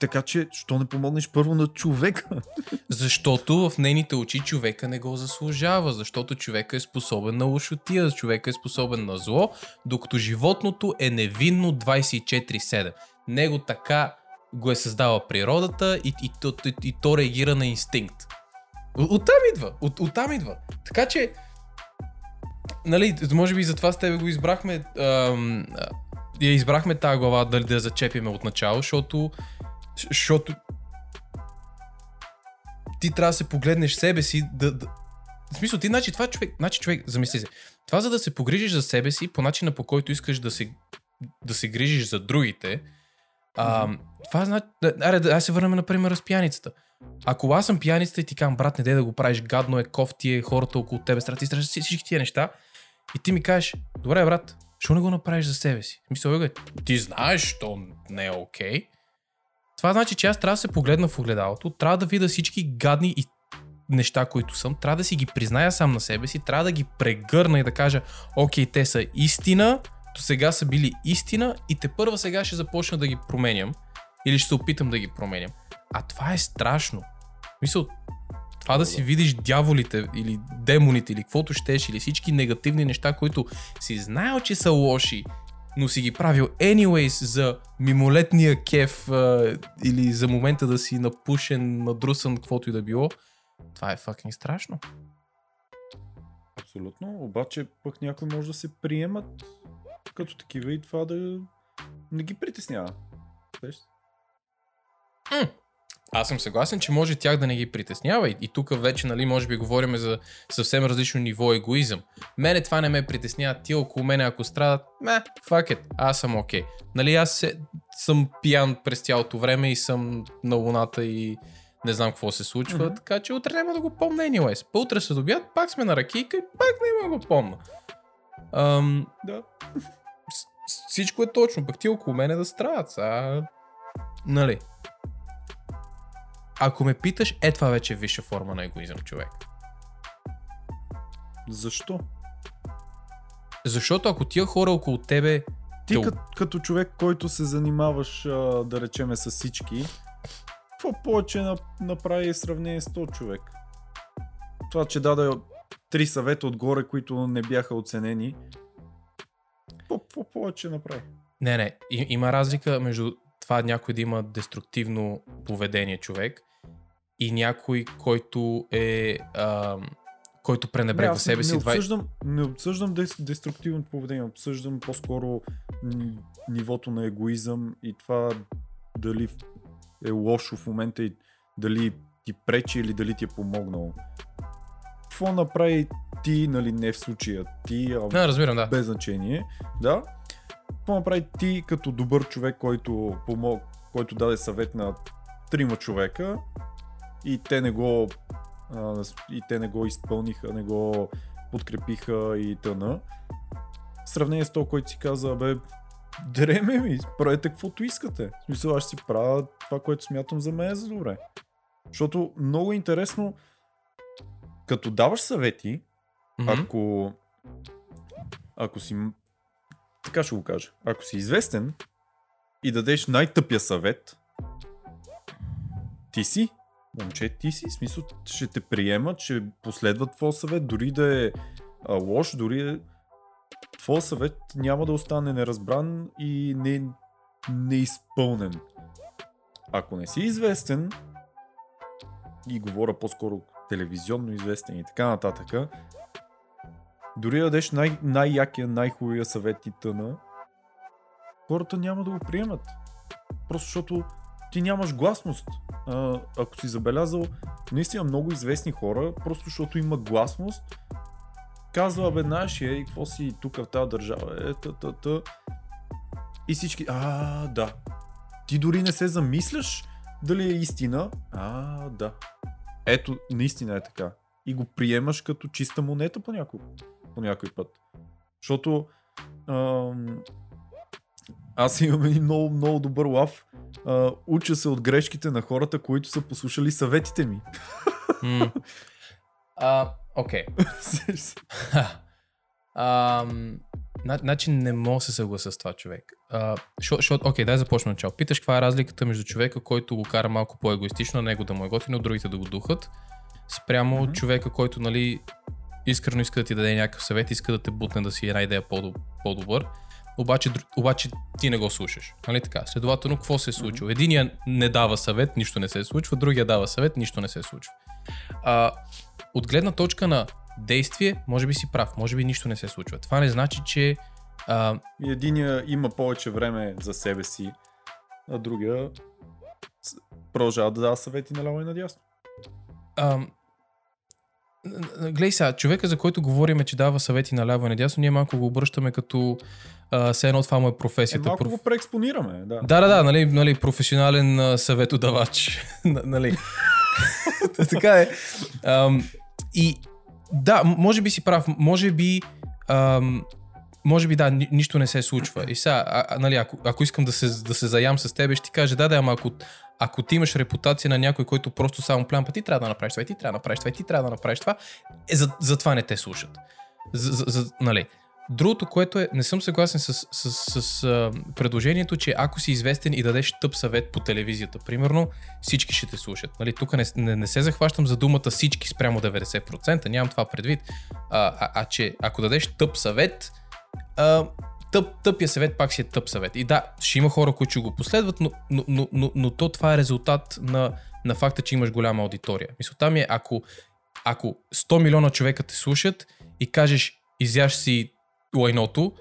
Така че, що не помогнеш първо на човека? Защото в нейните очи човека не го заслужава, защото човека е способен на лошотия, човека е способен на зло, докато животното е невинно 24-7. Него така го е създала природата и, и, то, и, и то реагира на инстинкт. От- Оттам идва, от, оттам идва. Така че, нали, може би затова с тебе го избрахме, ам, я избрахме тази глава дали да я зачепиме от начало, защото, защото ти трябва да се погледнеш себе си, да, да... В смисъл, ти, значи, това човек, значи човек, замисли се, това за да се погрижиш за себе си, по начина по който искаш да се, да се грижиш за другите, а, това значи, аре, да, аз се върнем, например, с пияницата. Ако аз съм пияницата и ти казвам, брат, не дей да го правиш, гадно е, кофти е, хората около тебе, страти, страти, всички тия неща, и ти ми кажеш, добре, брат, защо не го направиш за себе си? В Смисъл, бе, ти знаеш, то не е окей. Okay. Това значи, че аз трябва да се погледна в огледалото, трябва да видя всички гадни и неща, които съм, трябва да си ги призная сам на себе си, трябва да ги прегърна и да кажа, окей, те са истина, до сега са били истина и те първа сега ще започна да ги променям или ще се опитам да ги променям. А това е страшно. Мисъл, това да си видиш дяволите или демоните или каквото щеш или всички негативни неща, които си знаел, че са лоши, но си ги правил anyways за мимолетния кеф а, или за момента да си напушен, надрусан, каквото и да било, това е fucking страшно. Абсолютно, обаче пък някой може да се приемат като такива и това да не ги притеснява. Се? Аз съм съгласен, че може тях да не ги притеснява и, и тук вече, нали, може би говорим за съвсем различно ниво егоизъм. Мене това не ме притеснява, ти около мене ако страдат, ме, fuck it, аз съм окей. Okay. Нали, аз се, съм пиян през цялото време и съм на луната и не знам какво се случва, mm-hmm. така че утре няма да го помня anyways. По утре се добият, пак сме на ракийка и пак няма да го помня. Ам, Да. всичко е точно, пък ти около мене да страдат. А, нали? Ако ме питаш, е това вече е висша форма на егоизъм, човек. Защо? Защото ако тия хора около тебе... Ти Те- като, като човек, който се занимаваш, да речеме, с всички, какво повече на, направи сравнение с 100 човек? Това, че даде три съвета отгоре, които не бяха оценени, какво, какво повече направи? Не, не, и, има разлика между това някой да има деструктивно поведение човек и някой, който е... Ам, който Не, пренебрегва аз себе си. не, обсъждам, не обсъждам дес, деструктивното поведение, обсъждам по-скоро нивото на егоизъм и това дали е лошо в момента и дали ти пречи или дали ти е помогнало. Какво направи ти, нали не в случая ти, а Не, разбирам, да. без значение, да. Какво направи ти като добър човек, който, помог, който даде съвет на трима човека и те не го а, и те не го изпълниха, не го подкрепиха и тъна. В сравнение с това, който си каза, бе, дреме ми, правете каквото искате. В смисъл, аз ще си правя това, което смятам за мен е за добре. Защото много интересно, като даваш съвети, Мгм. ако, ако си, така ще го кажа, ако си известен и дадеш най-тъпия съвет, ти си, момче, ти си, смисъл, ще те приемат, ще последват твой съвет, дори да е а, лош, дори е... Твой съвет няма да остане неразбран и не, неизпълнен. Ако не си известен, и говоря по-скоро телевизионно известен и така нататък, дори да дадеш най- най-якия, най-хубавия съвет и тъна, хората няма да го приемат. Просто защото ти нямаш гласност. А, ако си забелязал, наистина много известни хора, просто защото има гласност, казва, бе, знаеш, ей, какво си тук в тази държава, е, та, та, та. И всички, а, да. Ти дори не се замисляш дали е истина. А, да. Ето, наистина е така. И го приемаш като чиста монета по някой, по някой път. Защото аз имам един много, много добър лав. А, уча се от грешките на хората, които са послушали съветите ми. Окей. Значи не мога да се съглася с това човек. Окей, дай започна начало. Питаш каква е разликата между човека, който го кара малко по-егоистично, на него да му е готино, другите да го духат, спрямо Мгм. човека, който нали, искрено иска да ти даде някакъв съвет, иска да те бутне да си една идея по- по-добър, обаче, обаче ти не го слушаш. Нали така? Следователно, какво се е случило? Единия не дава съвет, нищо не се случва, другия дава съвет, нищо не се случва. А, от гледна точка на действие, може би си прав, може би нищо не се случва. Това не значи, че а, единия има повече време за себе си, а другия продължава да дава съвети наляво и надясно. а, глей сега, човека, за който говорим, че дава съвети наляво и надясно, ние малко го обръщаме като а, все едно това му е Е, професията. малко Проф- го преекспонираме, да. Да, да, да, нали, нали професионален а, съветодавач. Нали. така е. Ам, и да, може би си прав, може би ам, може би да, ни, нищо не се случва. И сега, а, а, нали, ако, ако искам да се, да се заям с тебе, ще ти кажа, да, да, ама ако, ако ти имаш репутация на някой, който просто само плямпа, ти трябва да направиш това, ти трябва да направиш това, ти трябва да направиш това, е, за, за това не те слушат. За, за, за, нали. Другото, което е, не съм съгласен с, с, с, с а, предложението, че ако си известен и дадеш тъп съвет по телевизията, примерно, всички ще те слушат. Нали, тук не, не, не се захващам за думата всички спрямо 90%, нямам това предвид. А, а, а че ако дадеш тъп съвет, а, тъп, тъпия съвет пак си е тъп съвет. И да, ще има хора, които ще го последват, но, но, но, но, но то това е резултат на, на факта, че имаш голяма аудитория. Мисълта ми е, ако, ако 100 милиона човека те слушат и кажеш, изяш си лайното,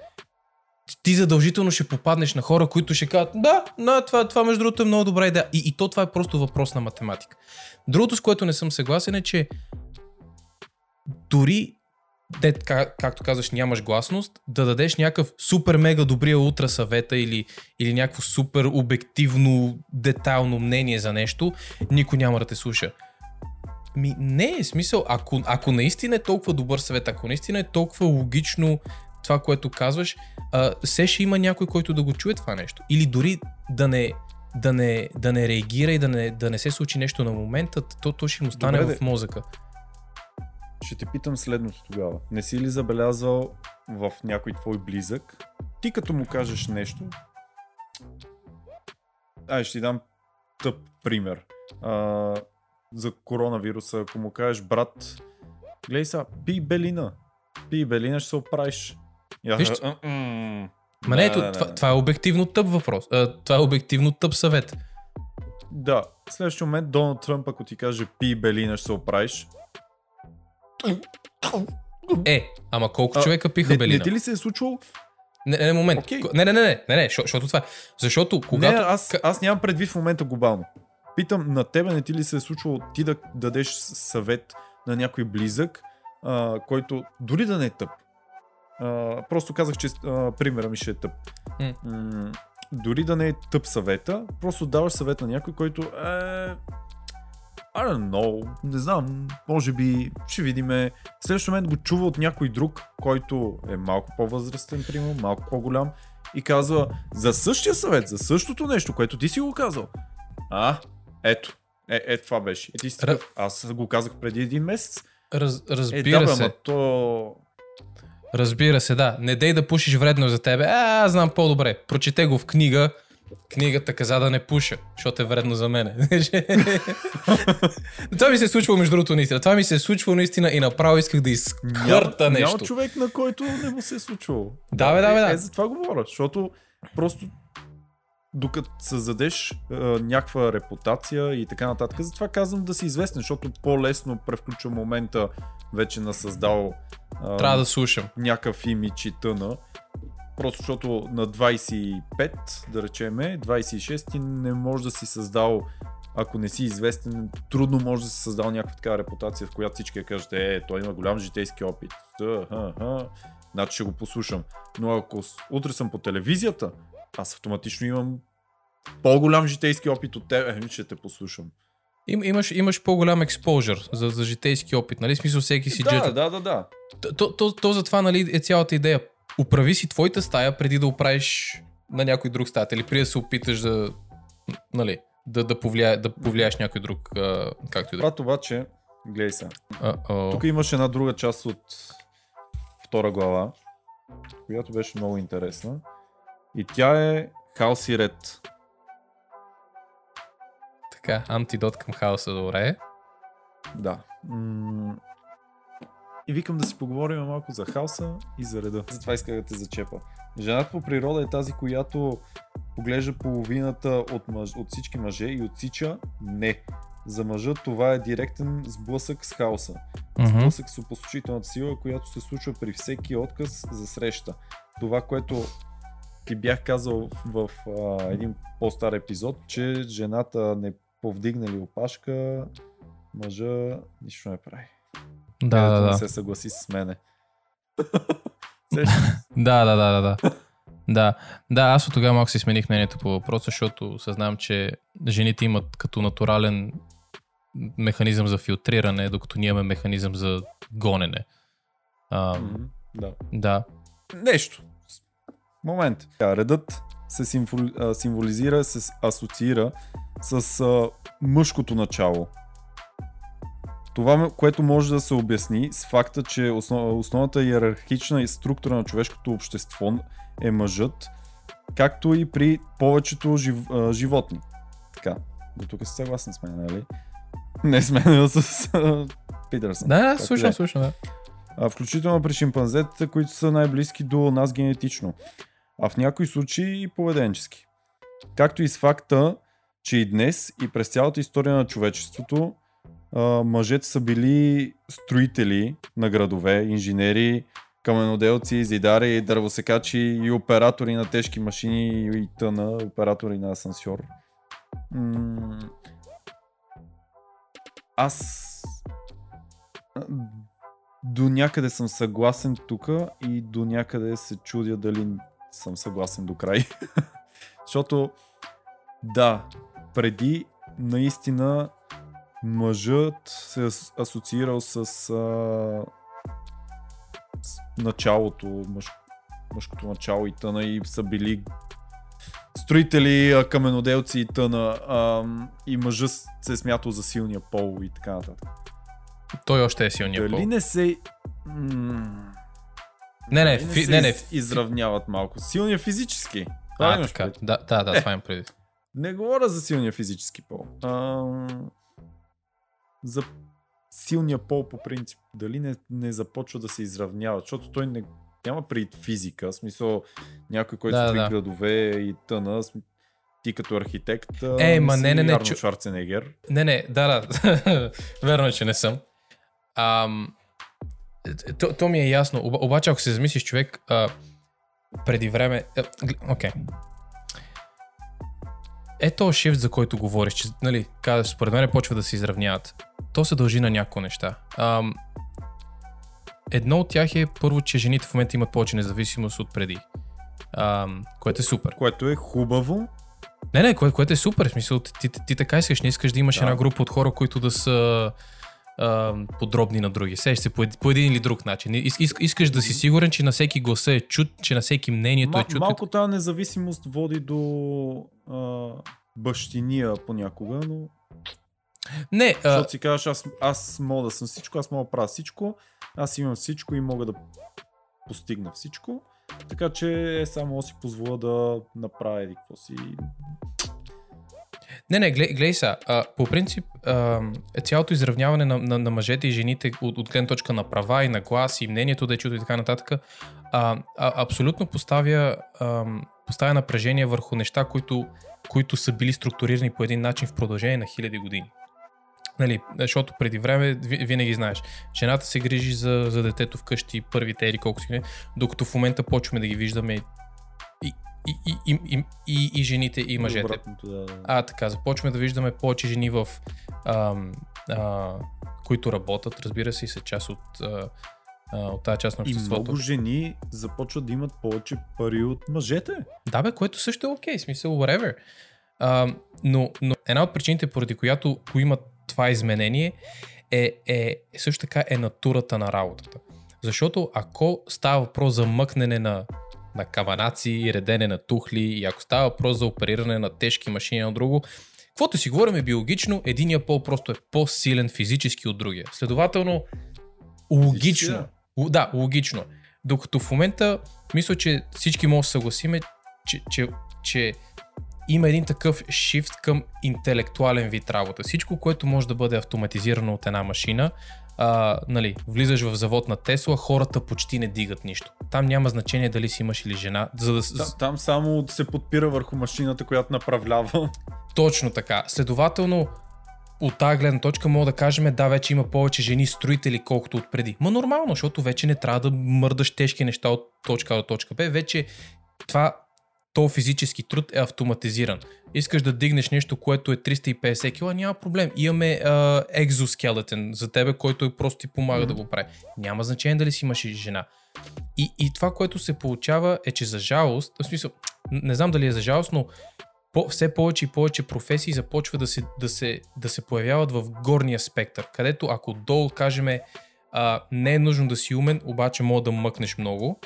ти задължително ще попаднеш на хора, които ще кажат, да, да това, това между другото е много добра идея. И, и то това е просто въпрос на математика. Другото, с което не съм съгласен е, че дори как, както казваш, нямаш гласност, да дадеш някакъв супер мега добрия утра съвета или, или някакво супер обективно, детайлно мнение за нещо, никой няма да те слуша. Ми, не е смисъл, ако, ако наистина е толкова добър съвет, ако наистина е толкова логично това, което казваш, а, все ще има някой, който да го чуе това нещо. Или дори да не, да не, да не реагира и да не, да не се случи нещо на момента, то, то ще му стане Добре, в мозъка. Ще те питам следното тогава. Не си ли забелязал в някой твой близък, ти като му кажеш нещо, ай ще ти дам тъп пример. А, за коронавируса, ако му кажеш, брат, гледай сега, пий белина. Пий белина, ще се оправиш. Виж, «А, м, м, Ма не, ето, това, не». това е обективно тъп въпрос. А, това е обективно тъп съвет. Да, в следващия момент Доналд Тръмп, ако ти каже пий белина, ще се оправиш. Е, ама колко А, човека пиха Не, белина? не ти ли се е случвало? Не, не, не, момент. Окей. Не, не, не, не, не, не, защо- защото това е. Защото когато... Не, аз, аз нямам предвид в момента глобално. Питам, на тебе не ти ли се е случвало ти да дадеш съвет на някой близък, а, който дори да не е тъп. А, просто казах, че а, примера ми ще е тъп. М. М- дори да не е тъп съвета, просто даваш съвет на някой, който е... I don't know, не знам, може би ще видиме. В следващия момент го чува от някой друг, който е малко по-възрастен, примерно, малко по-голям и казва за същия съвет, за същото нещо, което ти си го казал. А, ето, е, е това беше. И ти си такъв, аз го казах преди един месец. Раз, Е, разбира да, бе, се. ама то... Разбира се, да. Не дей да пушиш вредно за тебе. А, аз знам по-добре. Прочете го в книга. Книгата каза да не пуша, защото е вредно за мене. това ми се е случвало между другото наистина. Това ми се е случвало наистина и направо исках да изкърта нещо. Няма човек, на който не му се е случвало. Да, бе, да, бе, да. Е, е, за това говоря, защото просто докато създадеш а, някаква репутация и така нататък. Затова казвам да си известен, защото по-лесно превключва момента вече на създал а, Трябва да слушам. някакъв имидж и тъна. Просто защото на 25, да речеме, 26 ти не може да си създал, ако не си известен, трудно може да си създал някаква такава репутация, в която всички кажат, е, той има голям житейски опит. Та. Значи ще го послушам. Но ако утре съм по телевизията, аз автоматично имам по-голям житейски опит от теб, е, ще те послушам. Им, имаш, имаш по-голям експожър за, за житейски опит, нали? Смисъл всеки си да, да, да, да. То, то, то, то затова нали, е цялата идея. Управи си твоята стая преди да оправиш на някой друг стаята или преди да се опиташ да, нали, да, да, повлия, да повлияеш някой друг, а, както и да. Брат, обаче, гледай сега. Тук имаше една друга част от втора глава, която беше много интересна. И тя е хаос и ред. Така, антидот към хаоса, добре. Да. М- И викам да си поговорим малко за хаоса и за реда. Затова исках да те зачепа. Жената по природа е тази, която поглежда половината от, мъж, от всички мъже и отсича не. За мъжа това е директен сблъсък с хаоса. Сблъсък с опустошителната сила, която се случва при всеки отказ за среща. Това, което ти бях казал в, а, един по-стар епизод, че жената не повдигне ли опашка, мъжа нищо не прави. Да, да, Не да. се съгласи с мене. Да, да, да, да, да. Да, да, аз от тогава малко си смених мнението по въпроса, защото съзнавам, че жените имат като натурален механизъм за филтриране, докато ние имаме механизъм за гонене. А, Мгм, да. да. Нещо. Момент. Редът се символизира, се асоциира с а, мъжкото начало. Това, което може да се обясни с факта, че основ, основната иерархична и структура на човешкото общество е мъжът, както и при повечето жив, а, животни. Така, до тук си съгласен с мен, нали? Не с мен, с Питърсън. Да, слушам, е. слушам, да. А, включително при шимпанзетата, които са най-близки до нас генетично, а в някои случаи и поведенчески. Както и с факта, че и днес и през цялата история на човечеството мъжете са били строители на градове, инженери, каменоделци, зидари, дървосекачи и оператори на тежки машини и тъна, оператори на асансьор. М- аз до някъде съм съгласен тук и до някъде се чудя дали съм съгласен до край. Защото, да, преди наистина мъжът се ас- асоциирал с, а, с началото, мъж, мъжкото начало и тъна и са били строители, каменоделци и тъна а, и мъжът се е смятал за силния пол и така нататък. Той още е силният Дали пол. не се... м, Не, не, дали фи, не, не. из- изравняват малко. Силния физически. Това А, така. Да, да, да, това имам предвид. Не говоря за силния физически пол. А, за силния пол по принцип. Дали не, не започва да се изравнява, защото той не, няма пред физика. В смисъл някой, който Да, строи да. градове и тъна. Ти като архитект. Е, ма не, не, не, чу- Шварценегер. Не, не, да, да. Верно е, че не съм. Ам, то, то ми е ясно. Оба, обаче, ако се замислиш, човек, а, преди време... гл- Окей. Е то шифт, за който говориш, че, нали, казваш, според мен почва да се изравняват. То се дължи на няколко неща. Ам, едно от тях е първо, че жените в момента имат повече независимост от преди. Ам, което е супер. Което е хубаво. Не, не, кое, което е супер. В смисъл, ти, ти, ти така искаш, не искаш да имаш Да. една група от хора, които да са а, подробни на други. Сеш се по, по един или друг начин. Ис, ис, искаш да си сигурен, че на всеки гласа е чут, че на всеки мнението Ма, е чут. малко тази независимост води до а, бащиния понякога, но Не, а, Защото си казваш, аз, аз мога да съм всичко, аз мога да правя всичко, аз имам всичко и мога да постигна всичко. Така че е само си позволя да направя еди какво си. Не, не, гледай, гледай сега. А, по принцип, а, цялото изравняване на, на, на мъжете и жените от, от гледна точка на права и на глас и мнението да е чуто и така нататък, а, а, абсолютно поставя, а, поставя напрежение върху неща, които, които са били структурирани по един начин в продължение на хиляди години. Нали, защото преди време, ви- винаги знаеш, жената се грижи за, за детето вкъщи, първите или колко си, докато в момента почваме да ги виждаме и, и, и, и, и, и, и жените, и мъжете. Обратното, да, да. А, така, започваме да виждаме повече жени в ам, а, които работят, разбира се, и са част от, а, а, от тази част на И обществото. много жени започват да имат повече пари от мъжете. Да, бе, което също е окей, смисъл, whatever. А, но, но една от причините, поради която го има това изменение, е, е, е също така е натурата на работата. Защото ако става въпрос за мъкнене на, на каманаци, редене на тухли, и ако става въпрос за опериране на тежки машини на друго, каквото си говорим е биологично, единия пол просто е по-силен физически от другия. Следователно, логично. Да. Логично. Докато в момента, мисля, че всички може да съгласиме, че, че, че има един такъв шифт към интелектуален вид работа. Всичко, което може да бъде автоматизирано от една машина, а, нали, влизаш в завод на Тесла, хората почти не дигат нищо. Там няма значение дали си мъж или жена, за да, Та- Там само се подпира върху машината, която направлява. Точно така. Следователно, от тази гледна точка мога да кажем, да, вече има повече жени строители, колкото от преди. Ма нормално, защото вече не трябва да мърдаш тежки неща от точка до точка Б. Вече това, то физически труд е автоматизиран. Искаш да дигнеш нещо, което е 350 кг, няма проблем. Имаме екзоскелетен за тебе, който е просто ти помага да го прави. Няма значение дали си мъж или жена. И, и това, което се получава е, че за жалост, в смисъл, не знам дали е за жалост, но по, все повече и повече професии започва да се, да, се, да се появяват в горния спектър, където ако долу кажем а, не е нужно да си умен, обаче мога да мъкнеш много.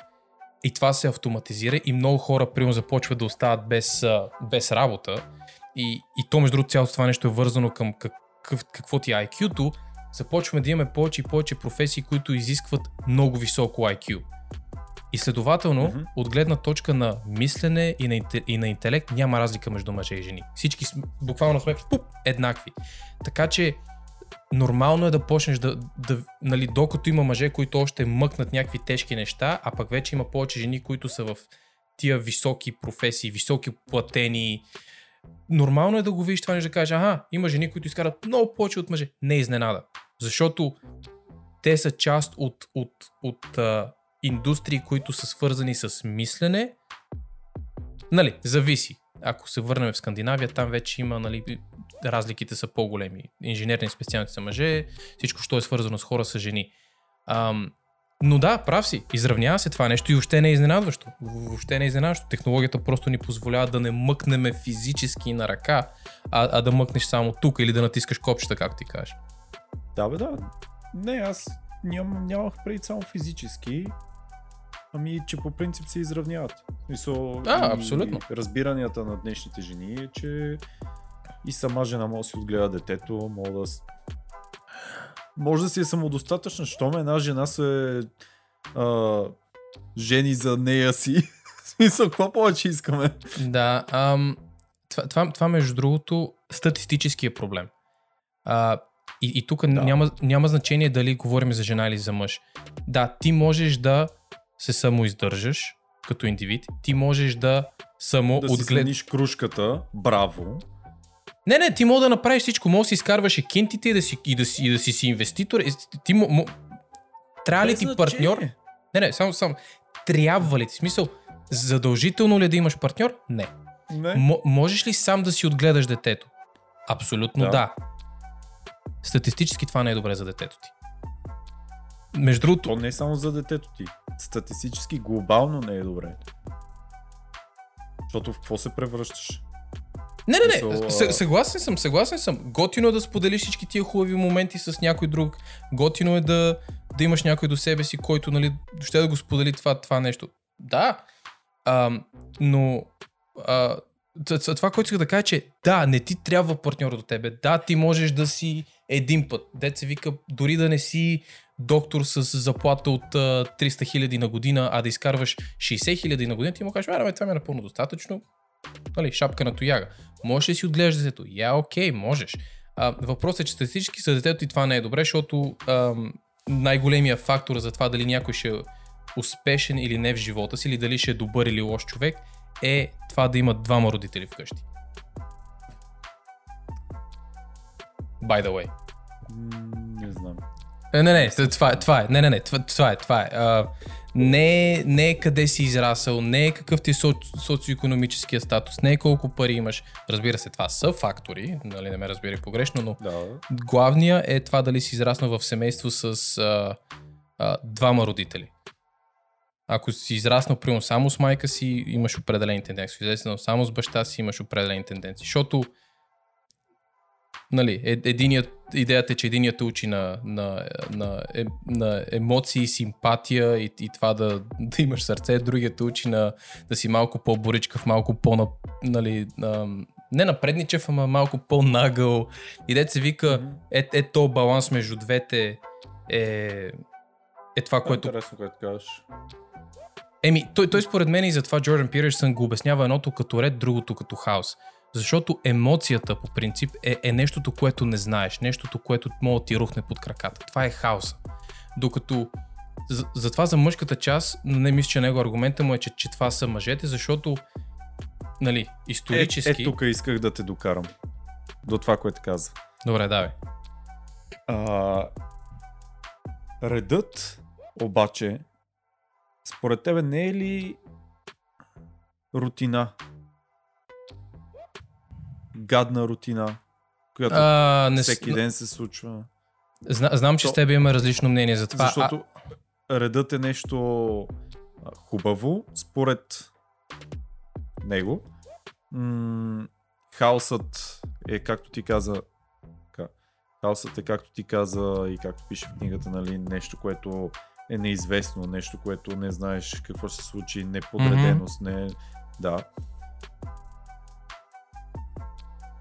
И това се автоматизира и много хора примерно започват да остават без, а, без работа. И, и то между другото цялото това нещо е вързано към какъв, какво ти е IQ-то, започваме да имаме повече и повече професии, които изискват много високо IQ. И следователно, Мгм. от гледна точка на мислене и на, и на интелект няма разлика между мъже и жени. Всички сме, буквално сме пуп, еднакви. Така че нормално е да почнеш да, да, нали, докато има мъже, които още мъкнат някакви тежки неща, а пък вече има повече жени, които са в тия високи професии, високи платени. Нормално е да го видиш това нещо да кажеш, ага, има жени, които изкарат много повече от мъже. Не е изненада. Защото те са част от, от, от а, индустрии, които са свързани с мислене. Нали, зависи. Ако се върнем в Скандинавия, там вече има, нали, разликите са по-големи. Инженерни специалности са мъже, всичко, що е свързано с хора, са жени. Ам, но да, прав си. Изравнява се това нещо и въобще не е изненадващо. Въобще не е изненадващо. Технологията просто ни позволява да не мъкнеме физически на ръка, а, а да мъкнеш само тук или да натискаш копчета, както ти кажеш. Да, бе, да. Не, аз ням, нямах преди само физически. Ами, че по принцип се изравняват. В Смисъл, А, и абсолютно. Разбиранията на днешните жени е, че и сама жена може да си отгледа детето, може да, може да си е самодостатъчна. Щом една жена се а, жени за нея си. В смисъл, какво повече искаме? Да, ам, това, това, това между другото статистически е проблем. А, и, и тук Да. няма, няма значение дали говорим за жена или за мъж. Да, ти можеш да се самоиздържаш като индивид, ти можеш да само Да си отглед... смениш кружката, браво. Не, не, ти мога да направиш всичко, може да си изкарваш екинтите и да си, и да си, и да си, си инвеститор. И Ти, мо. Трябва ли ти партньор? Не, не, само, само. Трябва ли ти? Смисъл, задължително ли е да имаш партньор? Не. Не. М- можеш ли сам да си отгледаш детето? Абсолютно да. Да. да. Статистически това не е добре за детето ти. Между другото, То не е само за детето ти. Статистически глобално не е добре. Защото в какво се превръщаш? не, не, не, съгласен съм, съгласен съм. Готино е да споделиш всички тия хубави моменти с някой друг. Готино е да, да имаш някой до себе си, който нали, ще да го сподели това, това нещо. Да, а, но а, това, което исках да кажа, че да, не ти трябва партньор до тебе. Да, ти можеш да си един път. Дет вика, дори да не си доктор с заплата от а, 300 хиляди на година, а да изкарваш 60 хиляди на година, ти му кажеш, "Абе, бе, това ми е напълно достатъчно. Нали, шапка на тояга. Можеш ли си отгледаш детето? Я, окей, можеш. А, въпросът е, че статистически за детето и това не е добре, защото ам, най-големия фактор за това дали някой ще е успешен или не в живота си, или дали ще е добър или лош човек, е това да имат двама родители вкъщи. By the way. Не знам. Е, не, не, това е, това е, не, не, не, това, това е, това е. А, не, е- не е къде си израсъл, не е какъв ти е соци- социоекономическия статус, не е колко пари имаш. Разбира се, това са фактори, нали, не ме разбери погрешно, но Да. главния е това дали си израснал в семейство с а, а, двама родители. Ако си израснал примерно само с майка си, имаш определени тенденции. Ако си израснал само с баща си, имаш определени тенденции. Защото нали, е- единият, идеята е, че единият учи на, на, на, е, на емоции, симпатия и, и това да, да имаш сърце, другият учи на, да си малко по-боричкав, малко по нали, ам, не напредничев, ама малко по-нагъл. И дете се вика, е, е то баланс между двете е, е това, което Интересно, което кажеш. Еми, той, той според мен и затова Джордан Пирсън го обяснява едното като ред, другото като хаос. Защото емоцията по принцип е, е нещото, което не знаеш, нещото, което може да ти рухне под краката. Това е хаоса. Докато за- затова за мъжката част, не мисля, че него аргумента му е, че, че това са мъжете, защото нали, Е, исторически... е, тук исках да те докарам. До това, което каза. Добре, давай. А, редът, обаче, според тебе не е ли рутина? Гадна рутина, която А, не, всеки ден се случва. Зна, знам, че То- с теб имаме различно мнение за това. Защото редът е нещо а, хубаво, според него. М- хаосът е, както ти каза, ка- хаосът е, както ти каза и както пише в книгата, нали, нещо, което е неизвестно, нещо, което не знаеш какво ще се случи, неподреденост, не... Да.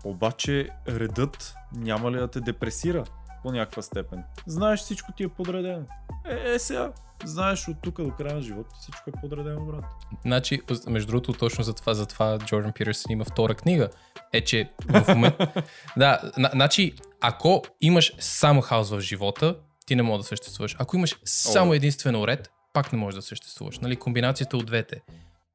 Обаче редът няма ли да те депресира по някаква степен? Знаеш всичко ти е подредено. Е, е сега, знаеш от тук до края на живота всичко е подредено, брат. Значи, между другото, точно за това, за това Джордан Пирсън има втора книга. Е, че в момента... да, на, значи, ако имаш само хаос в живота, ти не можеш да съществуваш. Ако имаш само единствено ред, пак не можеш да съществуваш. Нали? Комбинацията от двете.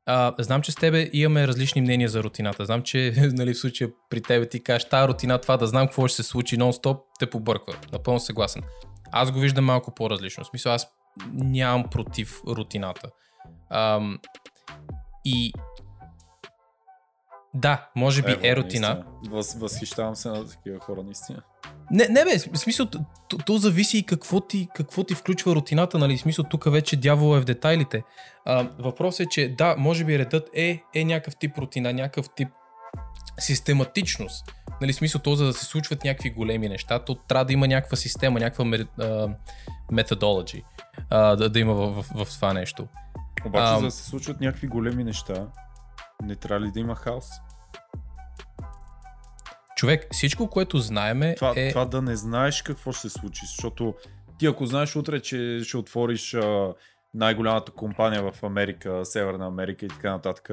А, знам, че с тебе имаме различни мнения за рутината. Знам, че нали, в случая при тебе ти кажеш, тази рутина, това да знам какво ще се случи нон-стоп, те побърква. Напълно съгласен. Аз го виждам малко по-различно. В смисъл, аз нямам против рутината. Ам, и да, може би е, рутина. наистина. Въз, възхищавам се на такива хора, наистина. Не, не бе, в смисъл, то, то, зависи и какво ти, какво ти включва рутината, нали? В смисъл, тук вече дявола е в детайлите. А, въпросът е, че да, може би редът е, е някакъв тип рутина, някакъв тип систематичност. Нали, смисъл, то за да се случват някакви големи неща, то трябва да има някаква система, някаква методологи да, да има в, в, в това нещо. Обаче, Ам. за да се случват някакви големи неща, не трябва ли да има хаос? Човек, всичко, което знаеме Това, е... това да не знаеш какво ще се случи, защото ти ако знаеш утре, че ще отвориш а, най-голямата компания в Америка, Северна Америка и така нататък,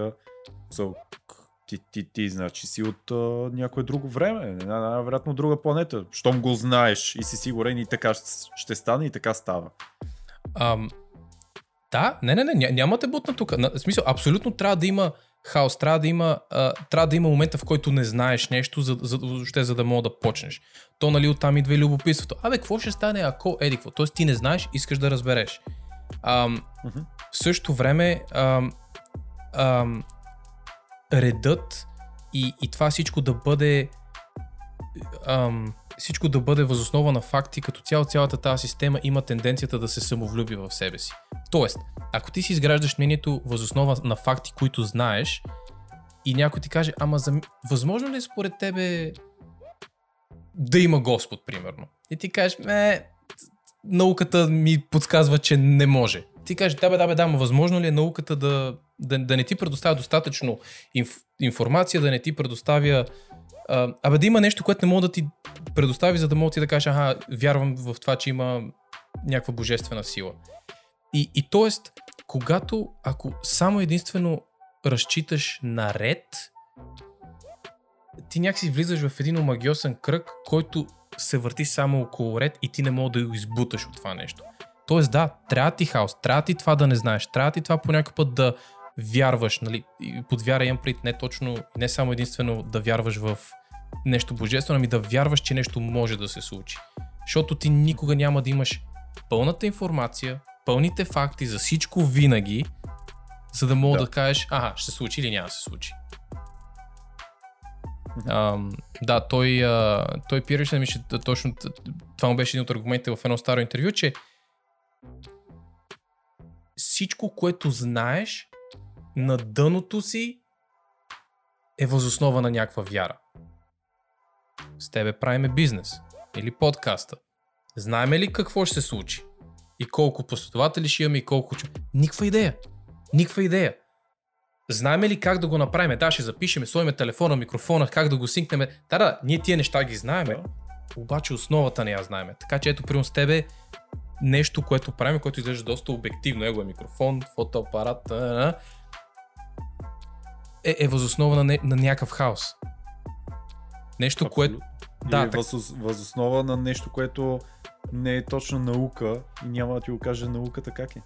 so, ти, ти, ти значи си от а, някое друго време, най- най-вероятно друга планета. Щом го знаеш и си сигурен и така ще, стане и така става. Ам, да, не, не, не, ня, няма те бутна тук. На, в смисъл, абсолютно трябва да има хаос, трябва да има, а, трябва да има момента, в който не знаеш нещо, за, за, въобще, за да мога да почнеш. То, нали, оттам идва и любопитството. Абе, какво ще стане, ако еди какво? Тоест, ти не знаеш, искаш да разбереш. Ам, Мгм. в същото време, ам, ам, редът и, и това всичко да бъде ам, всичко да бъде възоснова на факти, като цяло цялата тази система има тенденцията да се самовлюби в себе си. Тоест, ако ти си изграждаш мнението възоснова на факти, които знаеш, и някой ти каже, ама за... възможно ли е според тебе да има Господ, примерно? И ти кажеш, ме, науката ми подсказва, че не може. Ти кажеш, да бе, да бе, да, но възможно ли е науката да, да, да не ти предоставя достатъчно инф, информация, да не ти предоставя а, абе да има нещо, което не мога да ти предостави, за да мога ти да кажеш, аха, вярвам в това, че има някаква божествена сила. И, и т.е. когато, ако само единствено разчиташ на ред, ти някакси влизаш в един омагиосен кръг, който се върти само около ред и ти не мога да го избуташ от това нещо. Тоест да, трябва ти хаос, трябва ти това да не знаеш, трябва ти това по някакъв път да, вярваш, нали, под вяра имам пред не точно, не само единствено да вярваш в нещо божествено, ами да вярваш, че нещо може да се случи. Защото ти никога няма да имаш пълната информация, пълните факти за всичко винаги, за да мога да, Да. кажеш, ага, ще се случи или няма да се случи. Ам, да, той, а, той Пирсън ми ще точно, това му беше един от аргументите в едно старо интервю, че всичко, което знаеш на дъното си е възоснова на някаква вяра. С тебе правиме бизнес или подкаста. Знаеме ли какво ще се случи? И колко последователи ще имаме и колко... Никаква идея. Никаква идея. Знаеме ли как да го направим? Да, ще запишеме, сложиме телефона, микрофона, как да го синкнем. Да, да, ние тия неща ги знаеме, обаче основата не я знаеме. Така че ето, примерно с тебе нещо, което правим, което изглежда доста обективно. Его е микрофон, фотоапарат, е, е възоснова на, не, на някакъв хаос. Нещо, което... Абсолютно. Да, и е так- въз, възоснова на нещо, което не е точно наука и няма да ти го каже науката как е.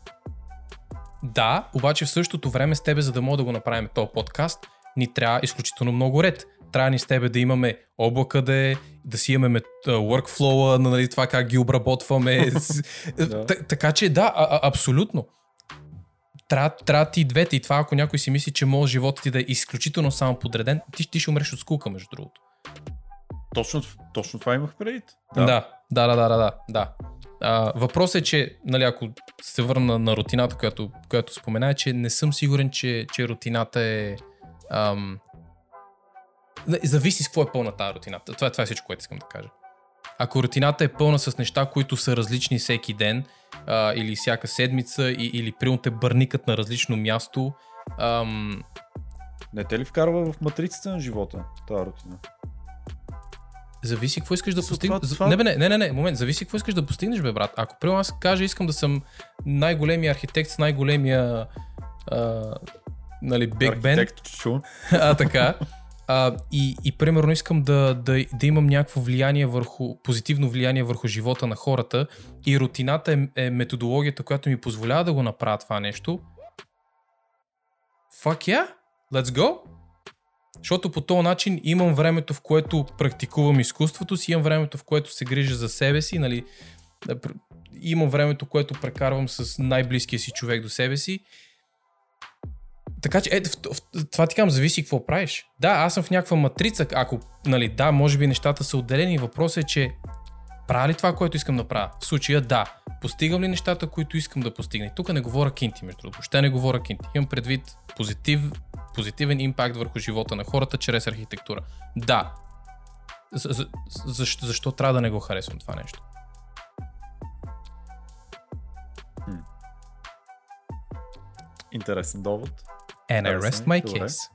Да, обаче в същото време с тебе, за да мога да го направим този подкаст, ни трябва изключително много ред. Трябва ни с тебе да имаме облака да е, да си имаме а, workflow нали, това как ги обработваме. Т- така че да, а, абсолютно. Трябва, трябва ти и двете и това, ако някой си мисли, че може живота ти да е изключително само подреден, ти, ти ще умреш от скука, между другото. Точно, точно това имах предвид. Да, да, да, да, да, да. да. А, въпросът е, че нали, ако се върна на рутината, която, която спомена, е, че не съм сигурен, че, че рутината е... Ам... Зависи с какво е пълна тази рутината. Това, това е всичко, което искам да кажа. Ако рутината е пълна с неща, които са различни всеки ден, а, или всяка седмица, и, или примерно те бърникат на различно място, ам, Не те ли вкарва в матрицата на живота, тази рутина? Зависи какво искаш да постигнеш. това- Не, бе, не, не, не, момент. Зависи какво искаш да постигнеш, бе, брат. Ако при аз кажа, искам да съм най-големия архитект с най-големия а, нали, Архитект чу. а така, а, и, и примерно искам да, да, да имам някакво влияние върху, позитивно влияние върху живота на хората и рутината е, е методологията, която ми позволява да го направя това нещо. Fuck yeah, let's go! Защото по този начин имам времето, в което практикувам изкуството си, имам времето, в което се грижа за себе си, нали, имам времето, което прекарвам с най-близкия си човек до себе си. Така че, ето, в, в, това ти казвам, зависи какво правиш. Да, аз съм в някаква матрица, ако, нали, да, може би нещата са отделени, въпросът е, че правя ли това, което искам да правя? В случая да. Постигам ли нещата, които искам да постигна? И тук не говоря кинти, между другото. Ще не говоря кинти. Имам предвид позитив, позитивен импакт върху живота на хората чрез архитектура. Да. За, за, защо, защо трябва да не го харесвам това нещо? Интересен довод. And I rest my добре. case.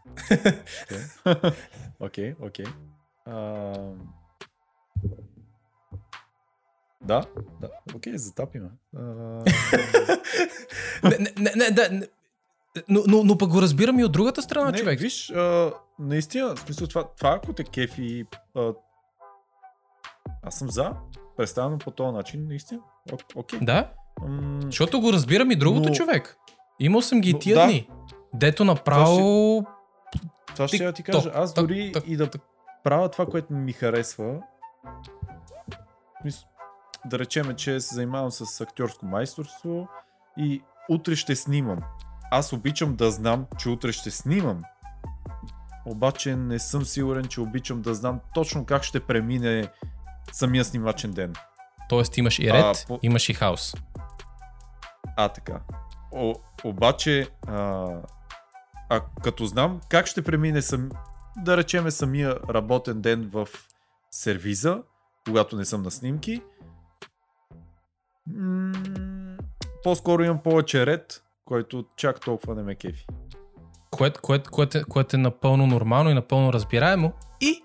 Окей, окей. Ам, Да, да, окей, затапиме. Не, не, не, да, не, но, но, но пък го разбирам и от другата страна, не, човек. виж, а, наистина, в смисъл това, това ако те кефи, а, аз съм за, представено по този начин, наистина, О- окей. Да, М, защото го разбирам и другото, Но- човек. Имал съм ги и Но, тия да. дни. Дето направо... Това ще я ти Тик-ток, кажа. Аз дори и да правя това, което ми харесва, да речеме, че се занимавам с актьорско майсторство и утре ще снимам. Аз обичам да знам, че утре ще снимам. Обаче не съм сигурен, че обичам да знам точно как ще премине самия снимачен ден. Тоест имаш и А, ред, по- имаш и хаос. А, така. О, обаче, а, а като знам как ще премине сам, да речеме самия работен ден в сервиза, когато не съм на снимки, м- по-скоро имам повече ред, който чак толкова не ме кефи. Което, което, което, е, което е напълно нормално и напълно разбираемо. И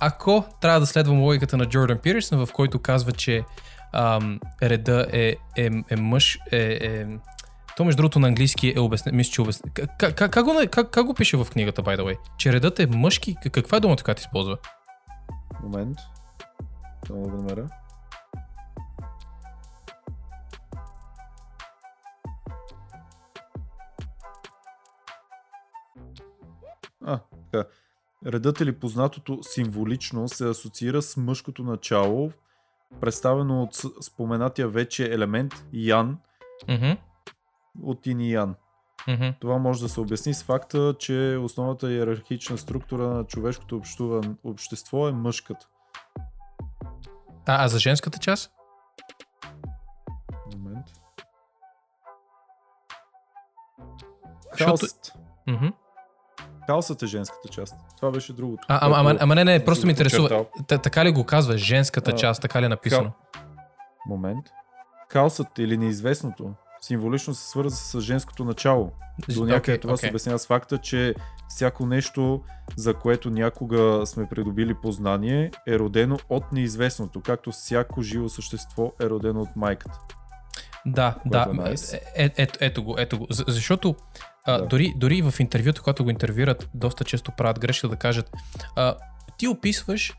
ако трябва да следвам логиката на Джордан Пирсън, в който казва, че ам, реда е, е, е мъж, е, е, то между другото на английски е обяснено, мисля, че обяснено. Как, как, как, го, как, как го пише в книгата, by the way? Че редът е мъжки, каква е думата, която използва? Момент. Да го намеря. А, така. Редът или познатото символично се асоциира с мъжкото начало, представено от споменатия вече елемент Ян Мгм, от Ин и Ян. мгм. Това може да се обясни с факта, че основната иерархична структура на човешкото общува- общество е мъжката. А, а за женската част? Момент. Защото- Хаос... Хаосът е женската част. Това беше другото. А, ама, ама, ама не, не, просто ме интересува. така ли го казва? Женската А, част, така ли е написано? Момент. Хаосът или неизвестното символично се свързва с женското начало. До някъде Окей, това се окей. обяснява с факта, че всяко нещо, за което някога сме придобили познание, е родено от неизвестното, както всяко живо същество е родено от майката. Да, да. Е. Е, е, ето, го, ето го. За- Защото а, Да. дори, дори в интервюто, когато го интервюрат, доста често правят грешка да кажат а, ти описваш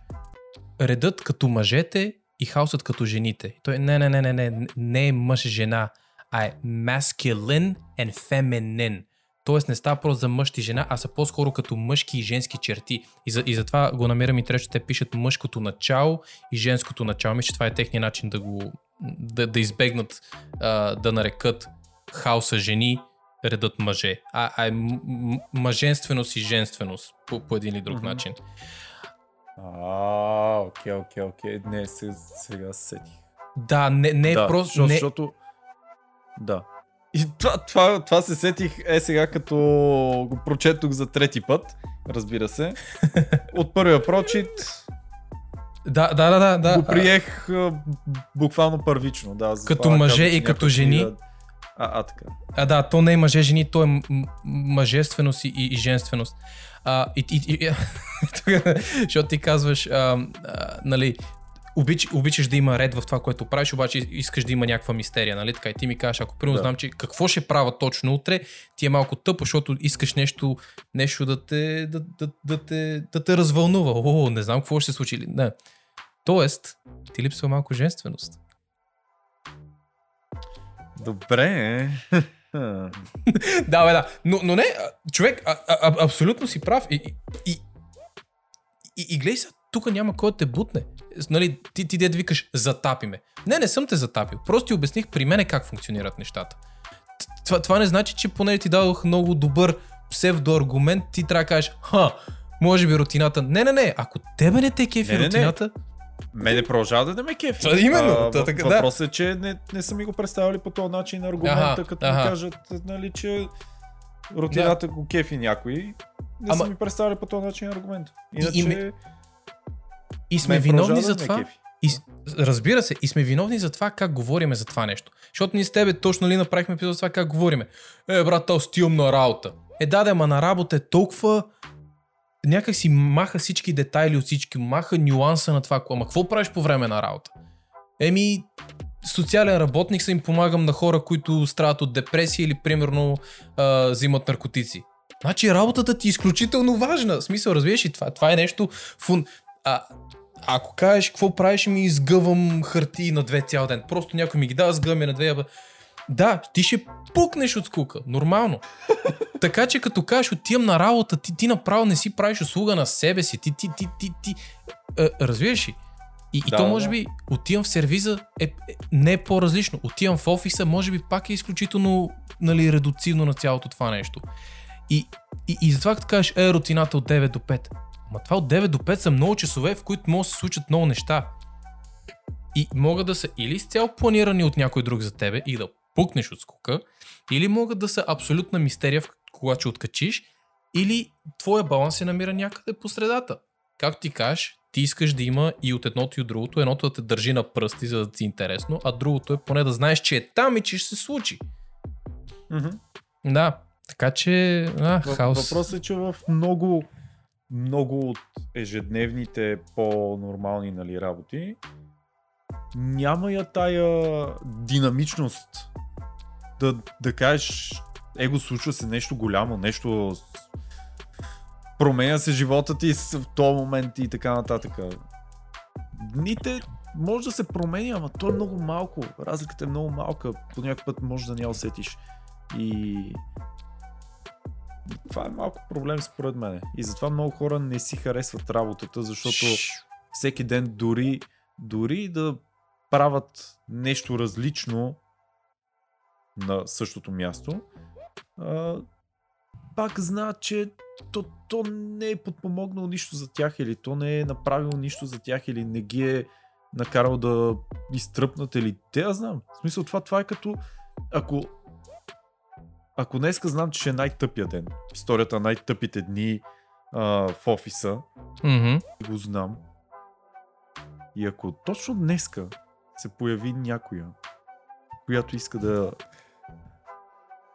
редът като мъжете и хаосът като жените. И Той не, не, не, не, не, не е мъж-жена, а е masculine and feminine. Тоест не става просто за мъж и жена, а са по-скоро като мъжки и женски черти. И, за, и затова го намирам интересно, че те пишат мъжкото начало и женското начало. Мисля, че това е техния начин да го да, да избегнат а, да нарекат хаоса жени, редът мъже. А, а е м- м- мъженственост и женственост по, по един или друг Мгм. начин. А, окей, окей, окей. Не, сега, сега се сетих. Да, не, не е да, просто... защото, не, защото... Да. И това, това, това се сетих е сега като го прочетох за трети път, разбира се. От първия прочит да, да, да, да, го приех а, буквално първично. Да, Като мъже и като жени? да- А, а, така. А, да, то не е мъже-жени, то е м- мъжественост и, и, и женственост. А, и, и, и, защото ти казваш, а, а, нали, обич, обичаш да има ред в това, което правиш, обаче искаш да има някаква мистерия, нали? Така и ти ми кажеш, ако примерно Да. знам, че какво ще правя точно утре, ти е малко тъпо, защото искаш нещо, нещо да, те, да, да, да, те, да те развълнува. О, не знам какво ще се случи. Не. Тоест, ти липсва малко женственост. Добре. Да, бе, да. Но, но не, човек, а, а, абсолютно си прав. И, и, и, и, гледай сега, тук няма кой да те бутне. Нали, ти, ти дед викаш, затапи ме. Не, не съм те затапил. Просто ти обясних при мене как функционират нещата. Това, това не значи, че поне ти дадох много добър псевдоаргумент, ти трябва да кажеш, ха, може би рутината. Не, не, не, ако тебе не те кефи Не, не, не. Мене продължава да не ме кефи. Това именно, А, то въ- така, да. Въпросът е, че не, не са ми го представили по този начин аргумента, Аха, като аха. ми кажат, нали, че рутината го кефи някой. Не Ама- са ми представили по този начин аргумента. И- Иначе, и ме- и сме виновни за да това. кефи. И, разбира се, и сме виновни за това как говориме за това нещо. Защото ние с тебе точно ли направихме епизод за това как говориме. Е, брат, аз стилам на работа. Е, да, да, ма на работа е толкова... Някак си маха всички детайли от всички, маха нюанса на това. Ама какво правиш по време на работа? Еми, социален работник съм им помагам на хора, които страдат от депресия или примерно а, взимат наркотици. Значи работата ти е изключително важна. В смисъл, разбираш ли това? Това е нещо фун... А, ако кажеш какво правиш, ми изгъвам хартии на две цял ден. Просто някой ми ги дава, сгъвам на две. абе. Да, ти ще пукнеш от скука. Нормално. така че като кажеш отивам на работа, ти, ти направо не си правиш услуга на себе си. Ти, ти, ти, ти, ти. Е, разбираш ли? И, и Да, то да, може да. би отивам в сервиза е, е, не е по-различно. Отивам в офиса, може би пак е изключително нали, редуцивно на цялото това нещо. И, и, и затова като кажеш, е, рутината от 9 до 5. Ма това от 9 до 5 са много часове, в които могат да се случат много неща. И могат да са или изцяло планирани от някой друг за тебе и да пукнеш от скука, или могат да са абсолютна мистерия, в когато ще откачиш, или твоя баланс се намира някъде по средата. Както ти кажеш, ти искаш да има и от едното и от другото. Едното да те държи на пръсти, за да ти е интересно, а другото е поне да знаеш, че е там и че ще се случи. Мгм. Да, така че, а, Въ- хаос. Въпросът е, че в много, много от ежедневните по-нормални нали, работи няма я тая динамичност да, да кажеш его случва се нещо голямо, нещо променя се живота ти в този момент и така нататък. Дните може да се променя, ама то е много малко. Разликата е много малка. По някакъв път може да не я усетиш. И Това е малко проблем според мен. И затова много хора не си харесват работата, защото всеки ден дори, дори да правят нещо различно на същото място, а, пак знаят, че то, то не е подпомогнало нищо за тях или то не е направило нищо за тях или не ги е накарал да изтръпнат или те, аз знам. В смисъл това, това е като ако ако днеска знам, че ще е най-тъпия ден, историята на най-тъпите дни а, в офиса, Мгм. го знам. И ако точно днеска се появи някоя, която иска да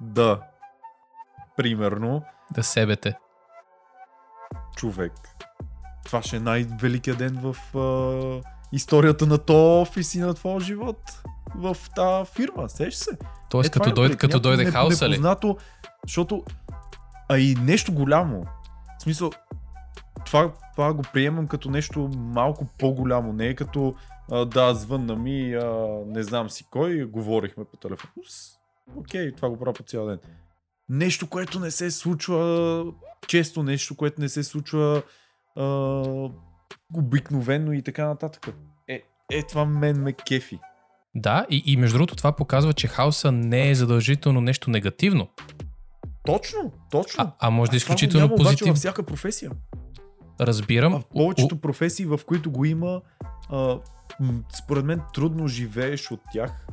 да примерно Да себете. човек. Това ще е най-великият ден в а, историята на то офис и на твоя живот в тази фирма. Сеш се? Тоест, Е, като, е, като някакво дойде не- хауса ли? защото... А и нещо голямо. В смисъл, това, това го приемам като нещо малко по-голямо. Не е като а, да, звънна ми, а, не знам си кой, говорихме по телефон. Ус, Окей, това го правя по цял ден. Нещо, което не се случва често, нещо, което не се случва а, обикновено и така нататък. Е, е, това мен ме кефи. Да, и, и между другото това показва, че хаоса не е задължително нещо негативно, Точно, точно. а, а може да е изключително няма позитивно. във всяка професия. Разбирам. А в повечето професии, в които го има, а, според мен трудно живееш от тях.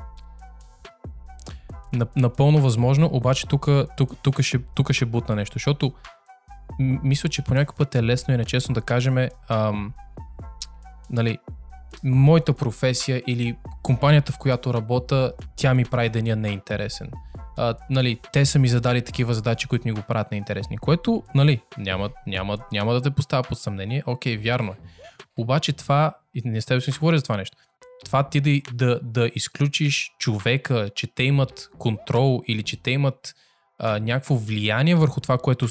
Нап- Напълно възможно, обаче тук, тук, тук, ще, тук ще бутна нещо, защото мисля, че по някакъв път е лесно и нечестно да кажем, ам, нали, моята професия или компанията, в която работя, тя ми прави деня неинтересен. А, нали, те са ми задали такива задачи, които ми го правят неинтересни, което нали, няма, няма, няма да те поставя под съмнение. Окей, вярно е. Обаче това, и не сте да си говори за това нещо, това ти да, да, да изключиш човека, че те имат контрол или че те имат а, някакво влияние върху това, което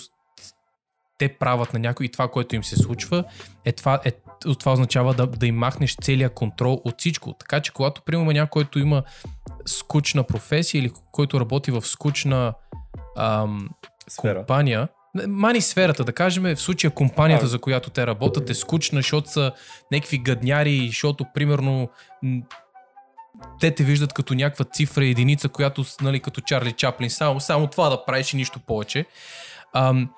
те правят на някой и това, което им се случва, е това, е, това означава да, да им махнеш целият контрол от всичко. Така че когато приемаме някой, който има скучна професия или който работи в скучна ам, Сфера. компания, мани сферата, да кажем, в случая компанията, за която те работят е скучна, защото са някакви гадняри, защото примерно те те виждат като някаква цифра единица, която, нали, като Чарли Чаплин, само, само това да правиш и нищо повече. Ам,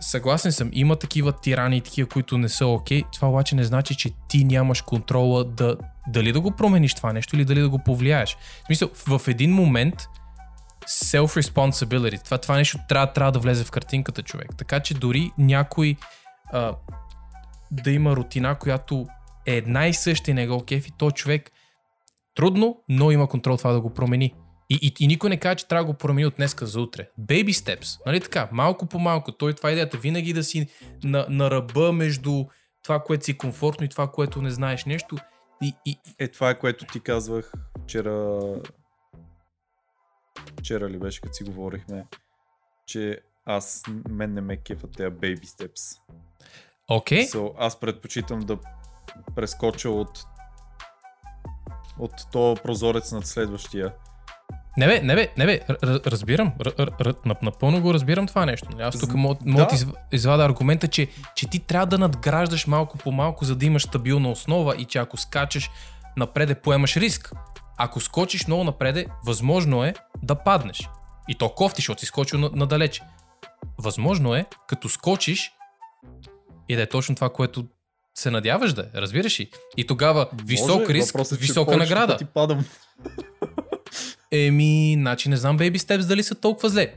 съгласен съм, има такива тирани такива, които не са окей. Това обаче не значи, че ти нямаш контрола да, дали да го промениш това нещо или дали да го повлияеш. В смисъл, в един момент self-responsibility, това, това нещо трябва, трябва да влезе в картинката човек. Така че дори някой а, да има рутина, която е една и съща и не го кефи, то човек трудно, но има контрол това да го промени. И, и, и никой не казва, че трябва да го промени от днеска за утре. Baby steps, нали така, малко по малко. Той това е идеята, винаги да си на, на ръба между това, което си комфортно и това, което не знаеш нещо. И, и, Е, това е което ти казвах вчера. Вчера ли беше, като си говорихме, че аз, мен не ме кефат тези baby steps. окей, okay. So, аз предпочитам да прескоча от от то прозорец над следващия. Не бе, не бе, не бе, разбирам, напълно го разбирам това нещо. нали? Аз тук мога, да изв- извада аргумента, че, че ти трябва да надграждаш малко по малко, за да имаш стабилна основа и че ако скачаш напреде, поемаш риск. Ако скочиш много напреде, възможно е да паднеш. И то кофти, защото си скочил на- надалече. Възможно е, като скочиш, и да е точно това, което се надяваш да е, разбираш ли? И тогава висок Може, риск, е, висока награда. пъти падам. Еми, значи не знам Baby Steps дали са толкова зле.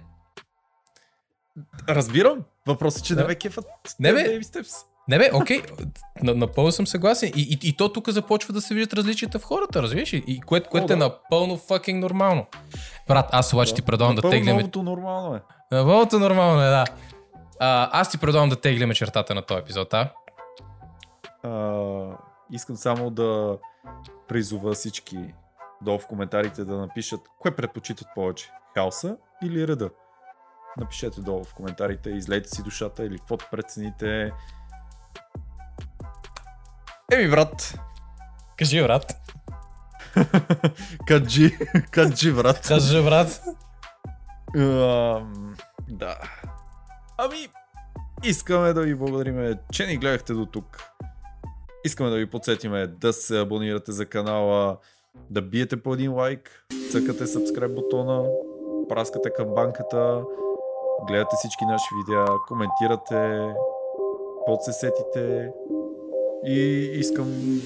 Разбирам. Въпросът е, че Да. не ме кефат. Не, бе. baby steps. Не бе, окей, на, напълно съм съгласен. И, и, и то тук започва да се виждат различията в хората, разбираш ли? И което, което О, е да. напълно fucking нормално. Брат, аз обаче ти предлагам да теглиме... Новото нормално е. Напълното нормално е, да. А, аз ти предлагам да теглиме чертата на този епизод, а? А, искам само да призова всички долу в коментарите да напишат кое предпочитат повече. Хаоса или реда? Напишете долу в коментарите, излейте си душата или каквото прецените. Еми, брат, Кажи, брат. каджи, каджи, брат. Кажи, брат. Да. Ами, искаме да ви благодарим, че ни гледахте до тук. Искаме да ви подсетиме да се абонирате за канала, да биете по един лайк, цъкате subscribe бутона, праскате към банката, гледате всички наши видеа, коментирате, под се сетите и искам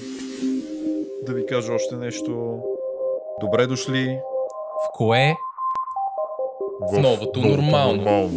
да ви кажа още нещо. Добре дошли В кое? В новото нормално. нормално.